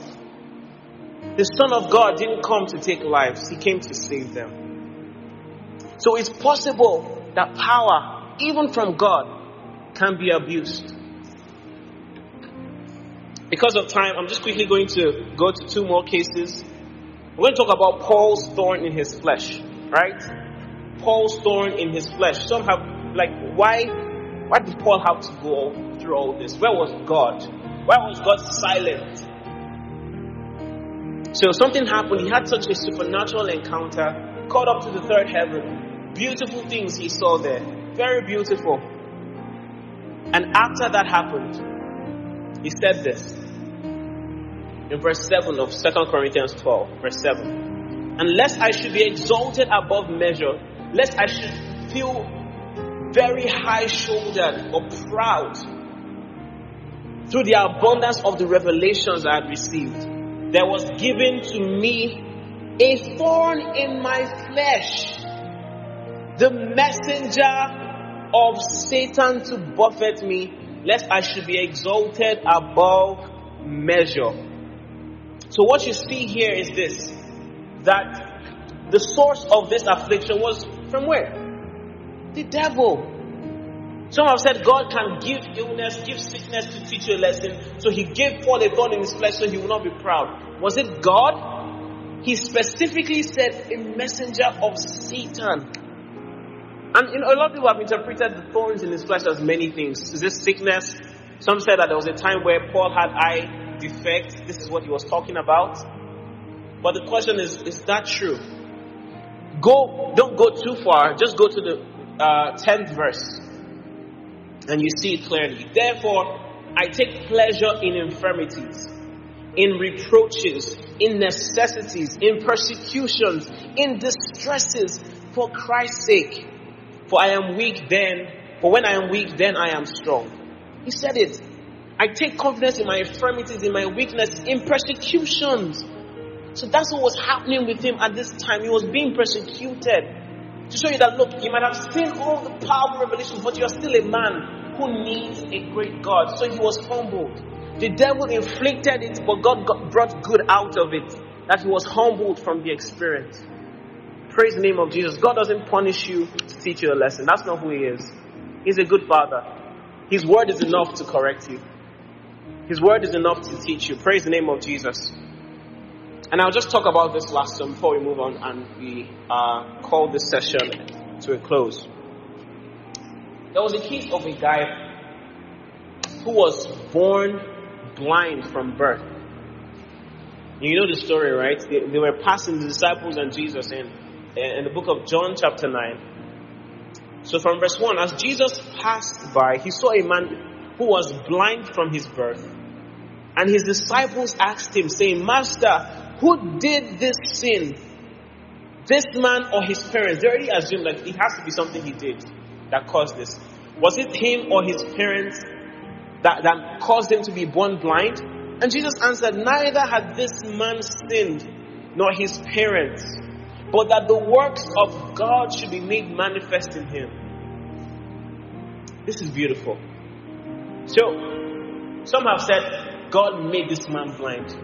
The Son of God didn't come to take lives, He came to save them. So it's possible that power, even from God, can be abused. Because of time, I'm just quickly going to go to two more cases. We're going to talk about Paul's thorn in his flesh, right? Paul's thorn in his flesh. Some have, like, why, why did Paul have to go through all this? Where was God? Why was God silent? So something happened. He had such a supernatural encounter, caught up to the third heaven. Beautiful things he saw there. Very beautiful. And after that happened, he said this in verse 7 of 2 Corinthians 12, verse 7. Unless I should be exalted above measure, lest I should feel very high shouldered or proud through the abundance of the revelations I had received, there was given to me a thorn in my flesh, the messenger of Satan to buffet me, lest I should be exalted above measure. So, what you see here is this that the source of this affliction was from where? The devil. Some have said God can give illness, give sickness to teach you a lesson. So he gave Paul a thorn in his flesh so he will not be proud. Was it God? He specifically said a messenger of Satan. And you know, a lot of people have interpreted the thorns in his flesh as many things. Is this sickness? Some said that there was a time where Paul had eye defect. This is what he was talking about. But the question is, is that true? Go, don't go too far. Just go to the uh, 10th verse. And you see it clearly. Therefore, I take pleasure in infirmities, in reproaches, in necessities, in persecutions, in distresses for Christ's sake. For I am weak then, for when I am weak, then I am strong. He said it. I take confidence in my infirmities, in my weakness, in persecutions. So that's what was happening with him at this time. He was being persecuted. To show you that, look, you might have seen all the powerful revelations, but you're still a man who needs a great God. So he was humbled. The devil inflicted it, but God brought good out of it. That he was humbled from the experience. Praise the name of Jesus. God doesn't punish you to teach you a lesson. That's not who He is. He's a good Father. His word is enough to correct you. His word is enough to teach you. Praise the name of Jesus. And I'll just talk about this last one before we move on and we uh, call this session to a close. There was a case of a guy who was born blind from birth. You know the story, right? They, they were passing the disciples and Jesus in in the book of John, chapter 9. So, from verse 1, as Jesus passed by, he saw a man who was blind from his birth. And his disciples asked him, saying, Master, who did this sin? This man or his parents? They already assumed that it has to be something he did that caused this. Was it him or his parents that, that caused him to be born blind? And Jesus answered, Neither had this man sinned, nor his parents but that the works of God should be made manifest in him. This is beautiful. So, some have said God made this man blind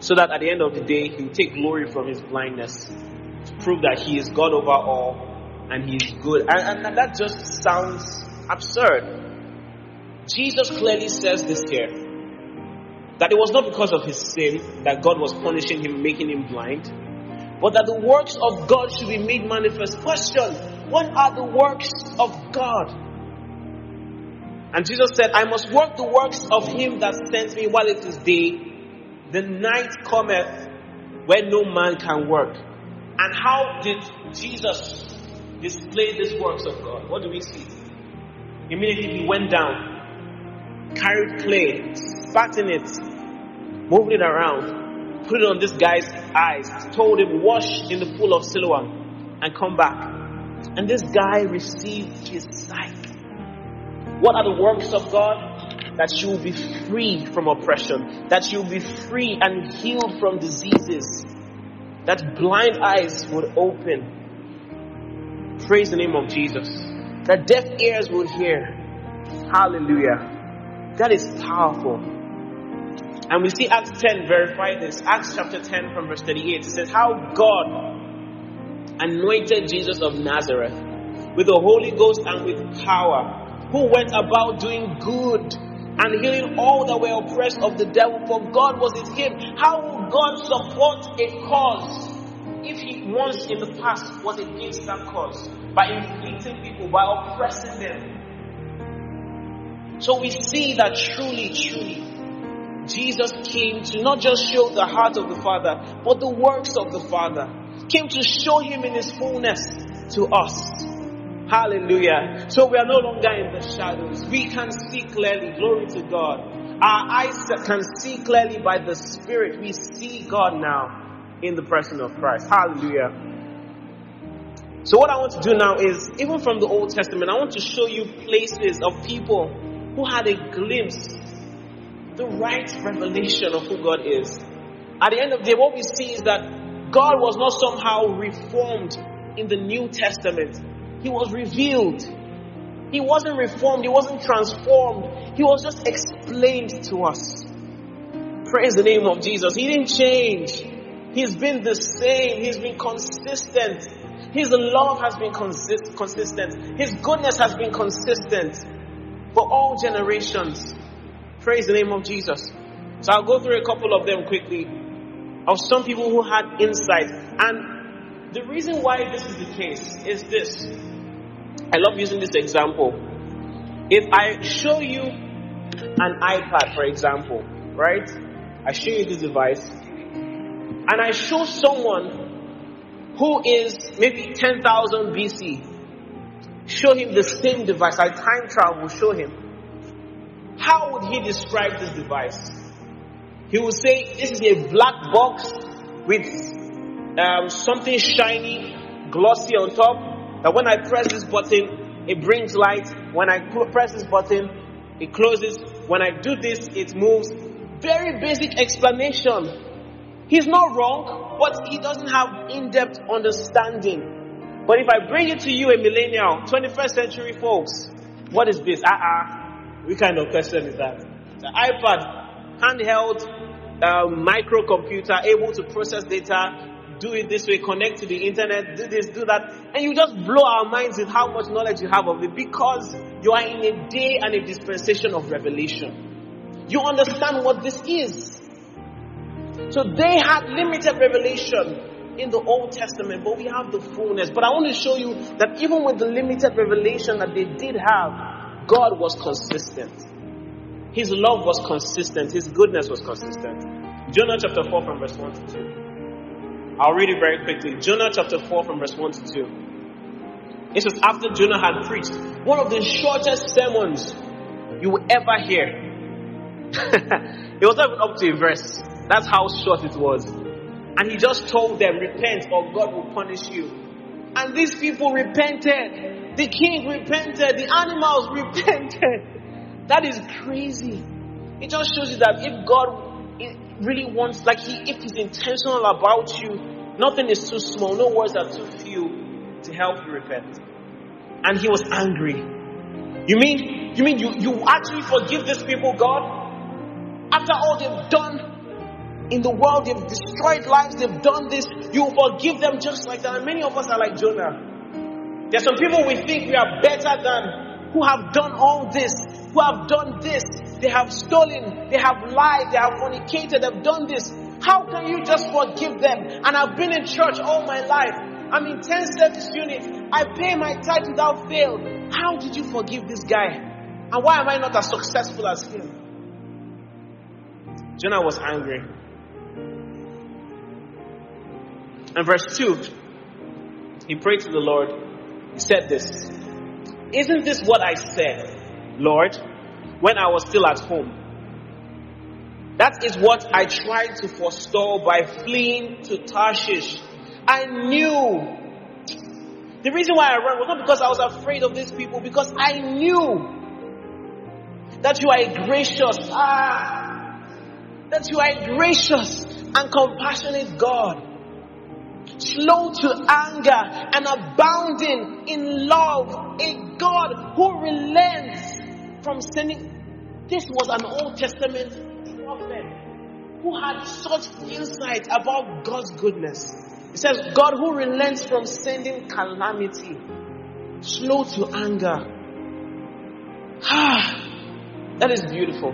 so that at the end of the day he will take glory from his blindness to prove that he is God over all and he is good. And, and that just sounds absurd. Jesus clearly says this here that it was not because of his sin that God was punishing him, making him blind but that the works of God should be made manifest. Question What are the works of God? And Jesus said, I must work the works of him that sent me while it is day. The night cometh when no man can work. And how did Jesus display these works of God? What do we see? Immediately he went down, carried clay, spat in it, moved it around, put it on this guy's eyes, told him, wash in the pool of Siloam and come back. And this guy received his sight. What are the works of God? That you will be free from oppression, that you will be free and healed from diseases, that blind eyes would open. Praise the name of Jesus. That deaf ears would hear. Hallelujah. That is powerful. And we see Acts 10 verify this. Acts chapter 10 from verse 38. It says, How God anointed Jesus of Nazareth with the Holy Ghost and with power, who went about doing good and healing all that were oppressed of the devil, for God was with him. How will God support a cause if he once in the past was against that cause? By inflicting people, by oppressing them. So we see that truly, truly, Jesus came to not just show the heart of the Father, but the works of the Father. Came to show him in his fullness to us. Hallelujah. So we are no longer in the shadows. We can see clearly. Glory to God. Our eyes can see clearly by the Spirit. We see God now in the person of Christ. Hallelujah. So what I want to do now is, even from the Old Testament, I want to show you places of people who had a glimpse the right revelation of who God is. At the end of the day, what we see is that God was not somehow reformed in the New Testament. He was revealed. He wasn't reformed. He wasn't transformed. He was just explained to us. Praise the name of Jesus. He didn't change. He's been the same. He's been consistent. His love has been consist- consistent. His goodness has been consistent for all generations. Praise the name of Jesus. So I'll go through a couple of them quickly of some people who had insight. And the reason why this is the case is this. I love using this example. If I show you an iPad, for example, right? I show you this device, and I show someone who is maybe 10,000 BC, show him the same device, I time travel, show him how would he describe this device? He would say, This is a black box with um, something shiny, glossy on top. That when I press this button, it brings light. When I press this button, it closes. When I do this, it moves. Very basic explanation. He's not wrong, but he doesn't have in depth understanding. But if I bring it to you, a millennial, 21st century folks, what is this? Ah, uh-uh. What kind of question is that? The iPad, handheld, um, microcomputer, able to process data, do it this way, connect to the internet, do this, do that. And you just blow our minds with how much knowledge you have of it because you are in a day and a dispensation of revelation. You understand what this is. So they had limited revelation in the Old Testament, but we have the fullness. But I want to show you that even with the limited revelation that they did have, God was consistent. His love was consistent. His goodness was consistent. Jonah chapter 4 from verse 1 to 2. I'll read it very quickly. Jonah chapter 4 from verse 1 to 2. It says, after Jonah had preached, one of the shortest sermons you will ever hear. it was not even up to a verse. That's how short it was. And he just told them, repent or God will punish you. And these people repented. The king repented. The animals repented. That is crazy. It just shows you that if God really wants, like he, if he's intentional about you, nothing is too small, no words are too few to help you repent. And he was angry. You mean, you mean you, you actually forgive these people, God? After all they've done in the world, they've destroyed lives, they've done this. You forgive them just like that. And many of us are like Jonah. There's some people we think we are better than who have done all this, who have done this. They have stolen, they have lied, they have fornicated, they've done this. How can you just forgive them? And I've been in church all my life. I'm in 10 service units. I pay my tithe without fail. How did you forgive this guy? And why am I not as successful as him? Jonah was angry. And verse 2, he prayed to the Lord. Said this Isn't this what I said, Lord, when I was still at home? That is what I tried to forestall by fleeing to Tarshish. I knew. The reason why I ran was not because I was afraid of these people, because I knew that you are gracious, ah, that you are gracious and compassionate God slow to anger, and abounding in love, a God who relents from sinning. This was an Old Testament prophet who had such insight about God's goodness. It says, God who relents from sending calamity, slow to anger. Ah, that is beautiful.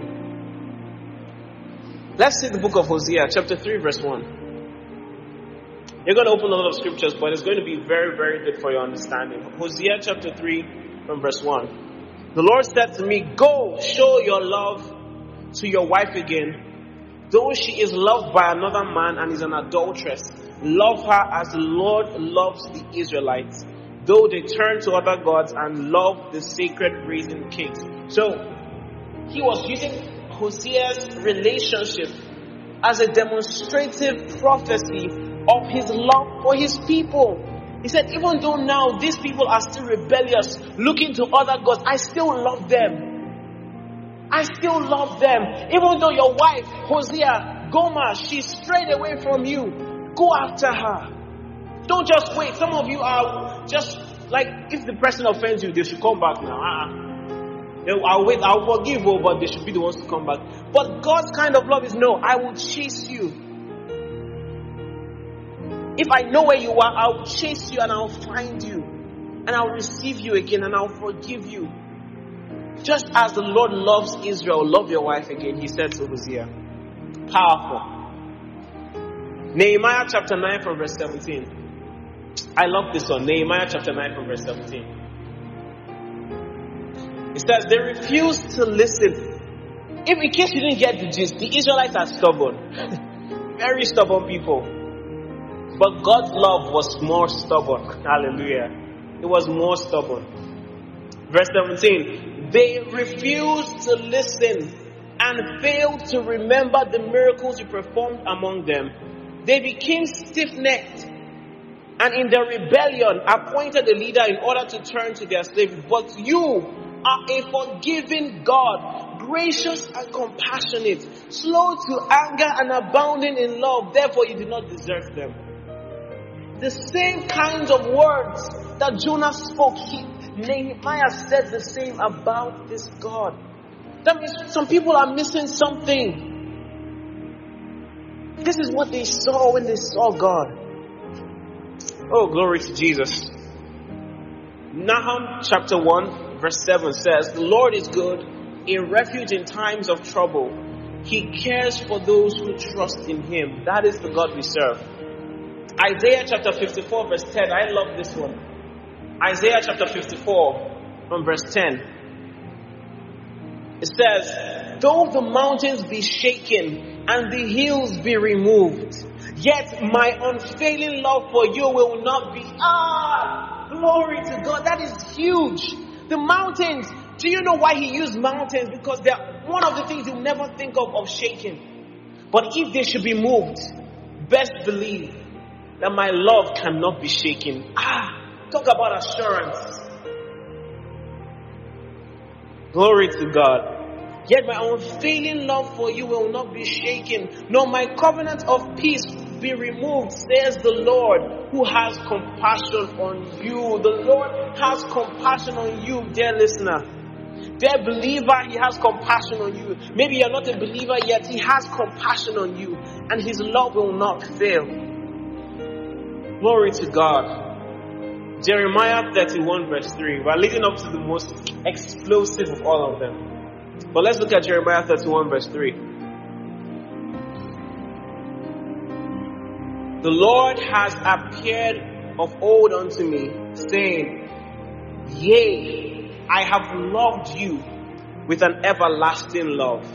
Let's see the book of Hosea, chapter 3, verse 1. You're going to open a lot of scriptures, but it's going to be very, very good for your understanding. Hosea chapter 3 from verse 1. The Lord said to me, Go show your love to your wife again. Though she is loved by another man and is an adulteress, love her as the Lord loves the Israelites. Though they turn to other gods and love the sacred brazen kings. So, he was using Hosea's relationship as a demonstrative prophecy of his love for his people. He said, even though now these people are still rebellious, looking to other gods, I still love them. I still love them. Even though your wife, Hosea, Gomer, she's strayed away from you, go after her. Don't just wait. Some of you are just like, if the person offends you, they should come back now. Uh-uh. I'll wait, I'll forgive, you, but they should be the ones to come back. But God's kind of love is no, I will chase you. If I know where you are, I'll chase you and I'll find you. And I'll receive you again and I'll forgive you. Just as the Lord loves Israel, love your wife again, he said to Hosea. Powerful. Nehemiah chapter 9 from verse 17. I love this one. Nehemiah chapter 9 from verse 17. It says, They refused to listen. If in case you didn't get the gist, the Israelites are stubborn. Very stubborn people. But God's love was more stubborn. Hallelujah. It was more stubborn. Verse 17. They refused to listen and failed to remember the miracles you performed among them. They became stiff necked and in their rebellion appointed a leader in order to turn to their slavery. But you are a forgiving God, gracious and compassionate, slow to anger and abounding in love. Therefore, you do not deserve them. The same kinds of words that Jonah spoke, he, Nehemiah said the same about this God. That means some people are missing something. This is what they saw when they saw God. Oh, glory to Jesus. Nahum chapter 1, verse 7 says, The Lord is good, a refuge in times of trouble. He cares for those who trust in Him. That is the God we serve. Isaiah chapter 54, verse 10. I love this one. Isaiah chapter 54, from verse 10. It says, Though the mountains be shaken and the hills be removed, yet my unfailing love for you will not be. Ah, glory to God. That is huge. The mountains. Do you know why he used mountains? Because they're one of the things you never think of of shaking. But if they should be moved, best believe that my love cannot be shaken. Ah, talk about assurance. Glory to God. Yet my unfailing love for you will not be shaken, nor my covenant of peace be removed, says the Lord, who has compassion on you. The Lord has compassion on you, dear listener. Dear believer, He has compassion on you. Maybe you're not a believer yet, He has compassion on you, and His love will not fail. Glory to God. Jeremiah 31, verse 3. We're leading up to the most explosive of all of them. But let's look at Jeremiah 31, verse 3. The Lord has appeared of old unto me, saying, Yea, I have loved you with an everlasting love.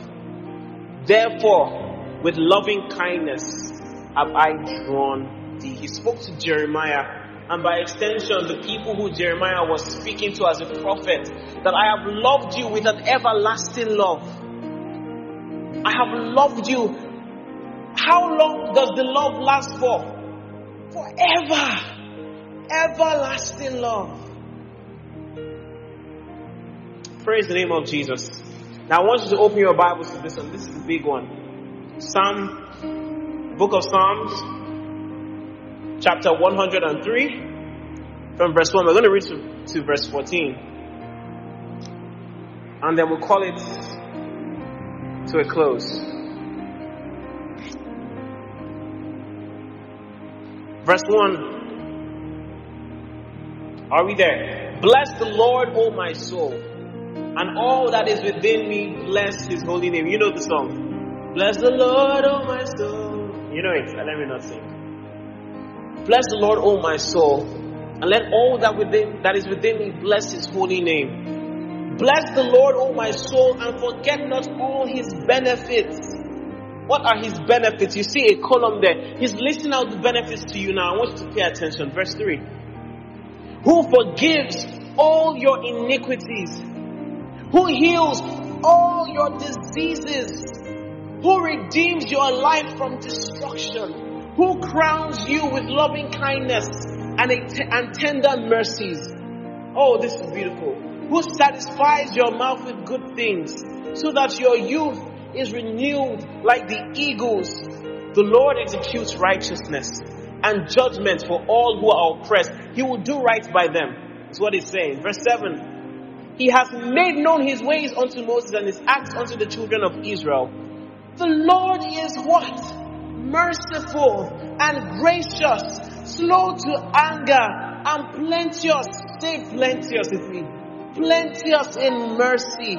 Therefore, with loving kindness have I drawn He spoke to Jeremiah and by extension, the people who Jeremiah was speaking to as a prophet, that I have loved you with an everlasting love. I have loved you. How long does the love last for? Forever. Everlasting love. Praise the name of Jesus. Now I want you to open your Bibles to this one. This is the big one. Psalm, Book of Psalms, chapter 103 from verse 1. We're going to read to, to verse 14. And then we'll call it to a close. Verse 1. Are we there? Bless the Lord, O my soul, and all that is within me, bless his holy name. You know the song. Bless the Lord, O my soul. You know it. Let me not sing. Bless the Lord, O my soul, and let all that within that is within me bless his holy name. Bless the Lord, O my soul, and forget not all his benefits. What are his benefits? You see a column there. He's listing out the benefits to you now. I want you to pay attention. Verse 3. Who forgives all your iniquities, who heals all your diseases, who redeems your life from destruction who crowns you with loving kindness and, and tender mercies. Oh, this is beautiful. Who satisfies your mouth with good things so that your youth is renewed like the eagles. The Lord executes righteousness and judgment for all who are oppressed. He will do right by them. That's what he's saying. Verse 7. He has made known his ways unto Moses and his acts unto the children of Israel. The Lord is what? Merciful and gracious, slow to anger, and plenteous. Say plenteous with me. Plenteous in mercy.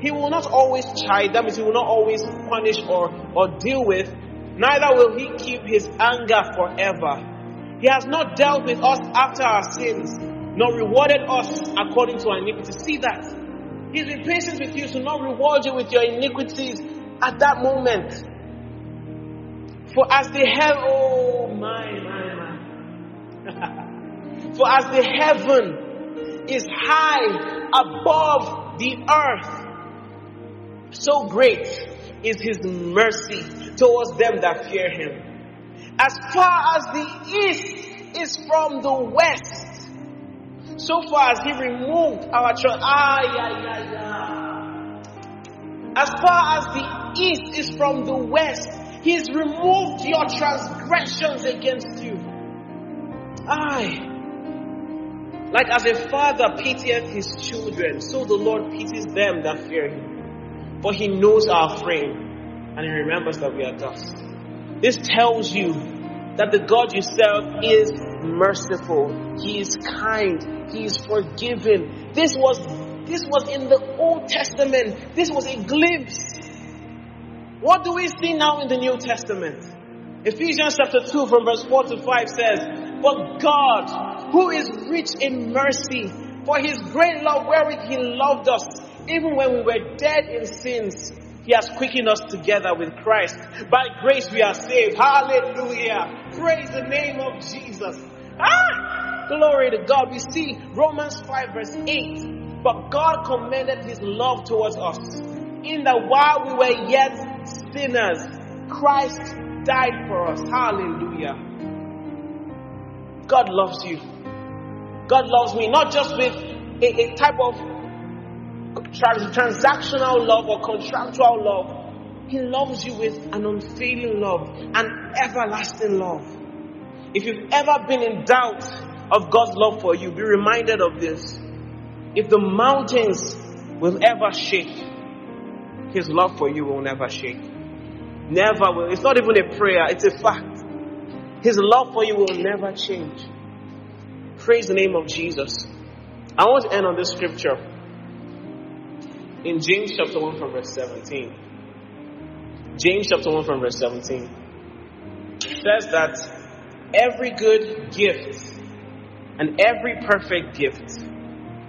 He will not always chide, that means he will not always punish or, or deal with. Neither will he keep his anger forever. He has not dealt with us after our sins, nor rewarded us according to our iniquities. See that? He's been patient with you to not reward you with your iniquities at that moment. For as the heaven, oh my, my, my. For as the heaven is high above the earth. So great is his mercy towards them that fear him. As far as the east is from the west, so far as he removed our tra- ah, yeah, yeah, yeah. As far as the east is from the west, he's removed your transgressions against you. Aye. Like as a father pitieth his children, so the Lord pities them that fear him. For he knows our frame, and he remembers that we are dust. This tells you that the God you serve is merciful. He is kind. He is forgiving. This was, this was in the Old Testament. This was a glimpse. What do we see now in the New Testament? Ephesians chapter 2 from verse 4 to 5 says, But God, who is rich in mercy, for his great love wherewith he loved us, even when we were dead in sins, he has quickened us together with Christ. By grace we are saved. Hallelujah. Praise the name of Jesus. Ah! Glory to God. We see Romans 5 verse 8. But God commended his love towards us in that while we were yet sinners, Christ died for us. Hallelujah. God loves you. God loves me, not just with a, a type of trans- transactional love or contractual love. He loves you with an unfailing love, an everlasting love. If you've ever been in doubt of God's love for you, be reminded of this. If the mountains will ever shake, His love for you will never shake. Never will. It's not even a prayer, it's a fact. His love for you will never change. Praise the name of Jesus. I want to end on this scripture in James chapter 1 from verse 17. James chapter 1 from verse 17 says that every good gift and every perfect gift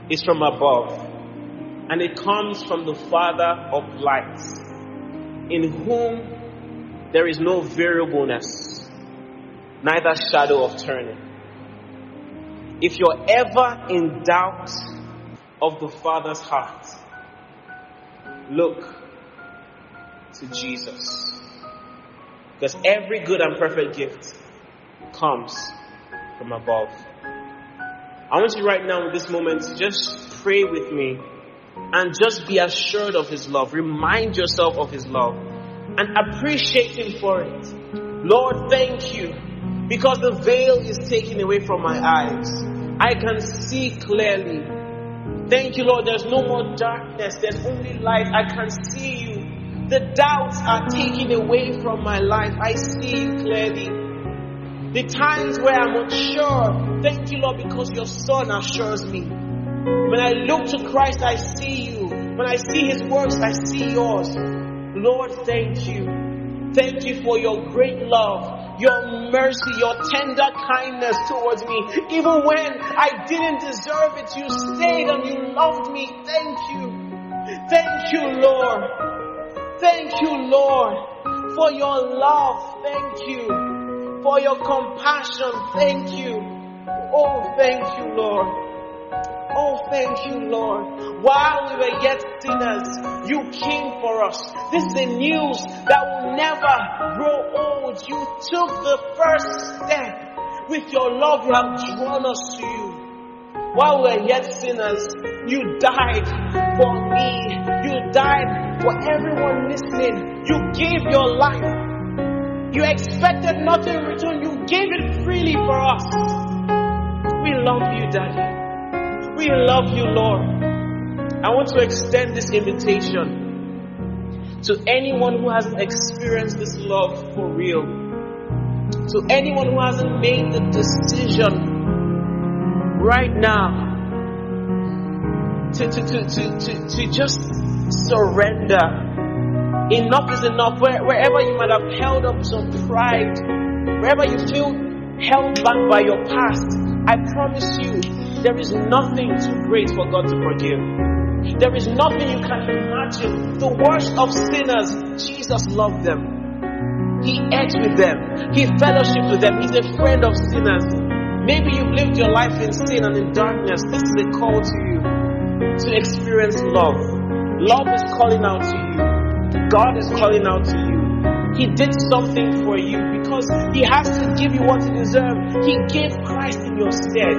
is from above and it comes from the Father of lights in whom there is no variableness, neither shadow of turning. If you're ever in doubt of the Father's heart, look to Jesus. Because every good and perfect gift comes from above. I want you right now in this moment to just pray with me and just be assured of His love. Remind yourself of His love and appreciate Him for it. Lord, thank you because the veil is taken away from my eyes. I can see clearly. Thank you, Lord. There's no more darkness. There's only light. I can see you. The doubts are taken away from my life. I see you clearly. The times where I'm unsure, thank you, Lord, because your Son assures me. When I look to Christ, I see you. When I see His works, I see yours. Lord, thank you. Thank you for your great love, your mercy, your tender kindness towards me. Even when I didn't deserve it, you stayed and you loved me. Thank you. Thank you, Lord. Thank you, Lord, for your love. Thank you. For your compassion. Thank you. Oh, thank you, Lord. Oh, thank you, Lord. While we were yet sinners, you came for us. This is the news that will never grow old. You took the first step. With your love, you have drawn us to you. While we were yet sinners, you died for me. You died for everyone listening. You gave your life. You expected nothing in return. You gave it freely for us. We love you, Daddy. We love you, Lord. I want to extend this invitation to anyone who hasn't experienced this love for real. To anyone who hasn't made the decision right now to, to, to, to, to, to just surrender. Enough is enough. Where, wherever you might have held up some pride, wherever you feel held back by your past, I promise you, there is nothing too great for God to forgive. There is nothing you can imagine. The worst of sinners, Jesus loved them. He ate with them. He fellowshiped with them. He's a friend of sinners. Maybe you've lived your life in sin and in darkness. This is a call to you. to experience love. Love is calling out to you. God is calling out to you. He did something for you because He has to give you what you deserve. He gave Christ in your stead.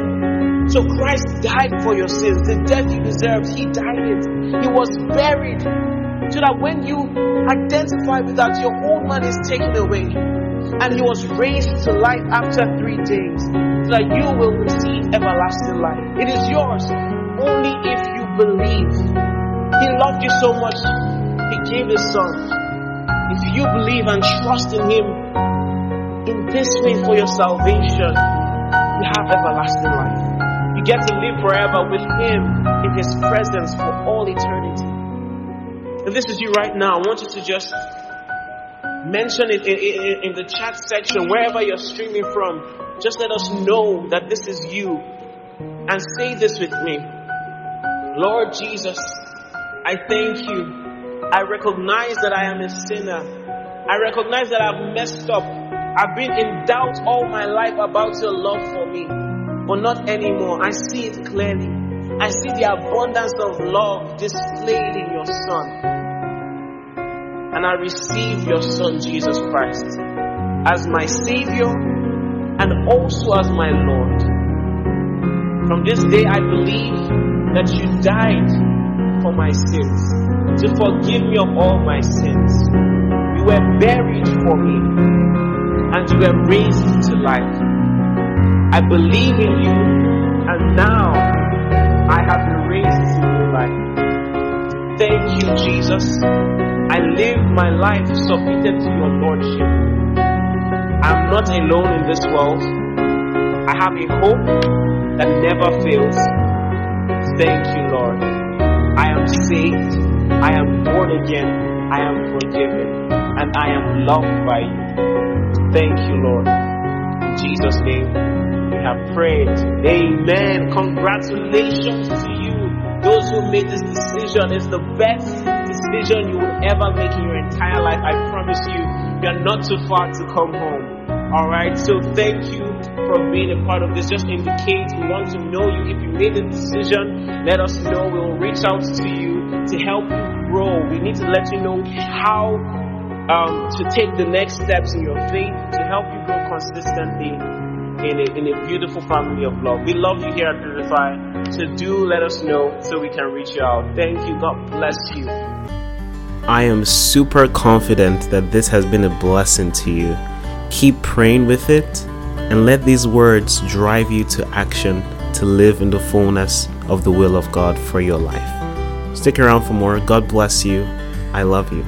So Christ died for your sins. The death you deserved, He died it. He was buried so that when you identify with that, your old man is taken away. And He was raised to life after three days so that you will receive everlasting life. It is yours only if you believe. He loved you so much, He gave His Son. If you believe and trust in Him in this way for your salvation, you have everlasting life. You get to live forever with Him in His presence for all eternity. If this is you right now, I want you to just mention it in, in, in the chat section, wherever you're streaming from. Just let us know that this is you. And say this with me Lord Jesus, I thank you I recognize that I am a sinner. I recognize that I've messed up. I've been in doubt all my life about your love for me, but not anymore. I see it clearly. I see the abundance of love displayed in your Son. And I receive your Son, Jesus Christ, as my Savior and also as my Lord. From this day, I believe that you died for my sins to forgive me of all my sins. You were buried for me and you were raised to life. I believe in you and now I have been raised to new life. Thank you, Jesus. I live my life submitted to your Lordship. I'm not alone in this world. I have a hope that never fails. Thank you, Lord. I am saved I am born again, I am forgiven, and I am loved by you. Thank you, Lord. In Jesus' name, we have prayed. Amen. Congratulations to you. Those who made this decision is the best decision you will ever make in your entire life. I promise you, you're not too far to come home. Alright, so thank you for being a part of this. Just indicate we want to know you. If you made a decision, let us know. We will reach out to you to help you grow. We need to let you know how um, to take the next steps in your faith to help you grow consistently in a, in a beautiful family of love. We love you here at Vivify. So do let us know so we can reach you out. Thank you. God bless you. I am super confident that this has been a blessing to you. Keep praying with it and let these words drive you to action to live in the fullness of the will of God for your life. Stick around for more. God bless you. I love you.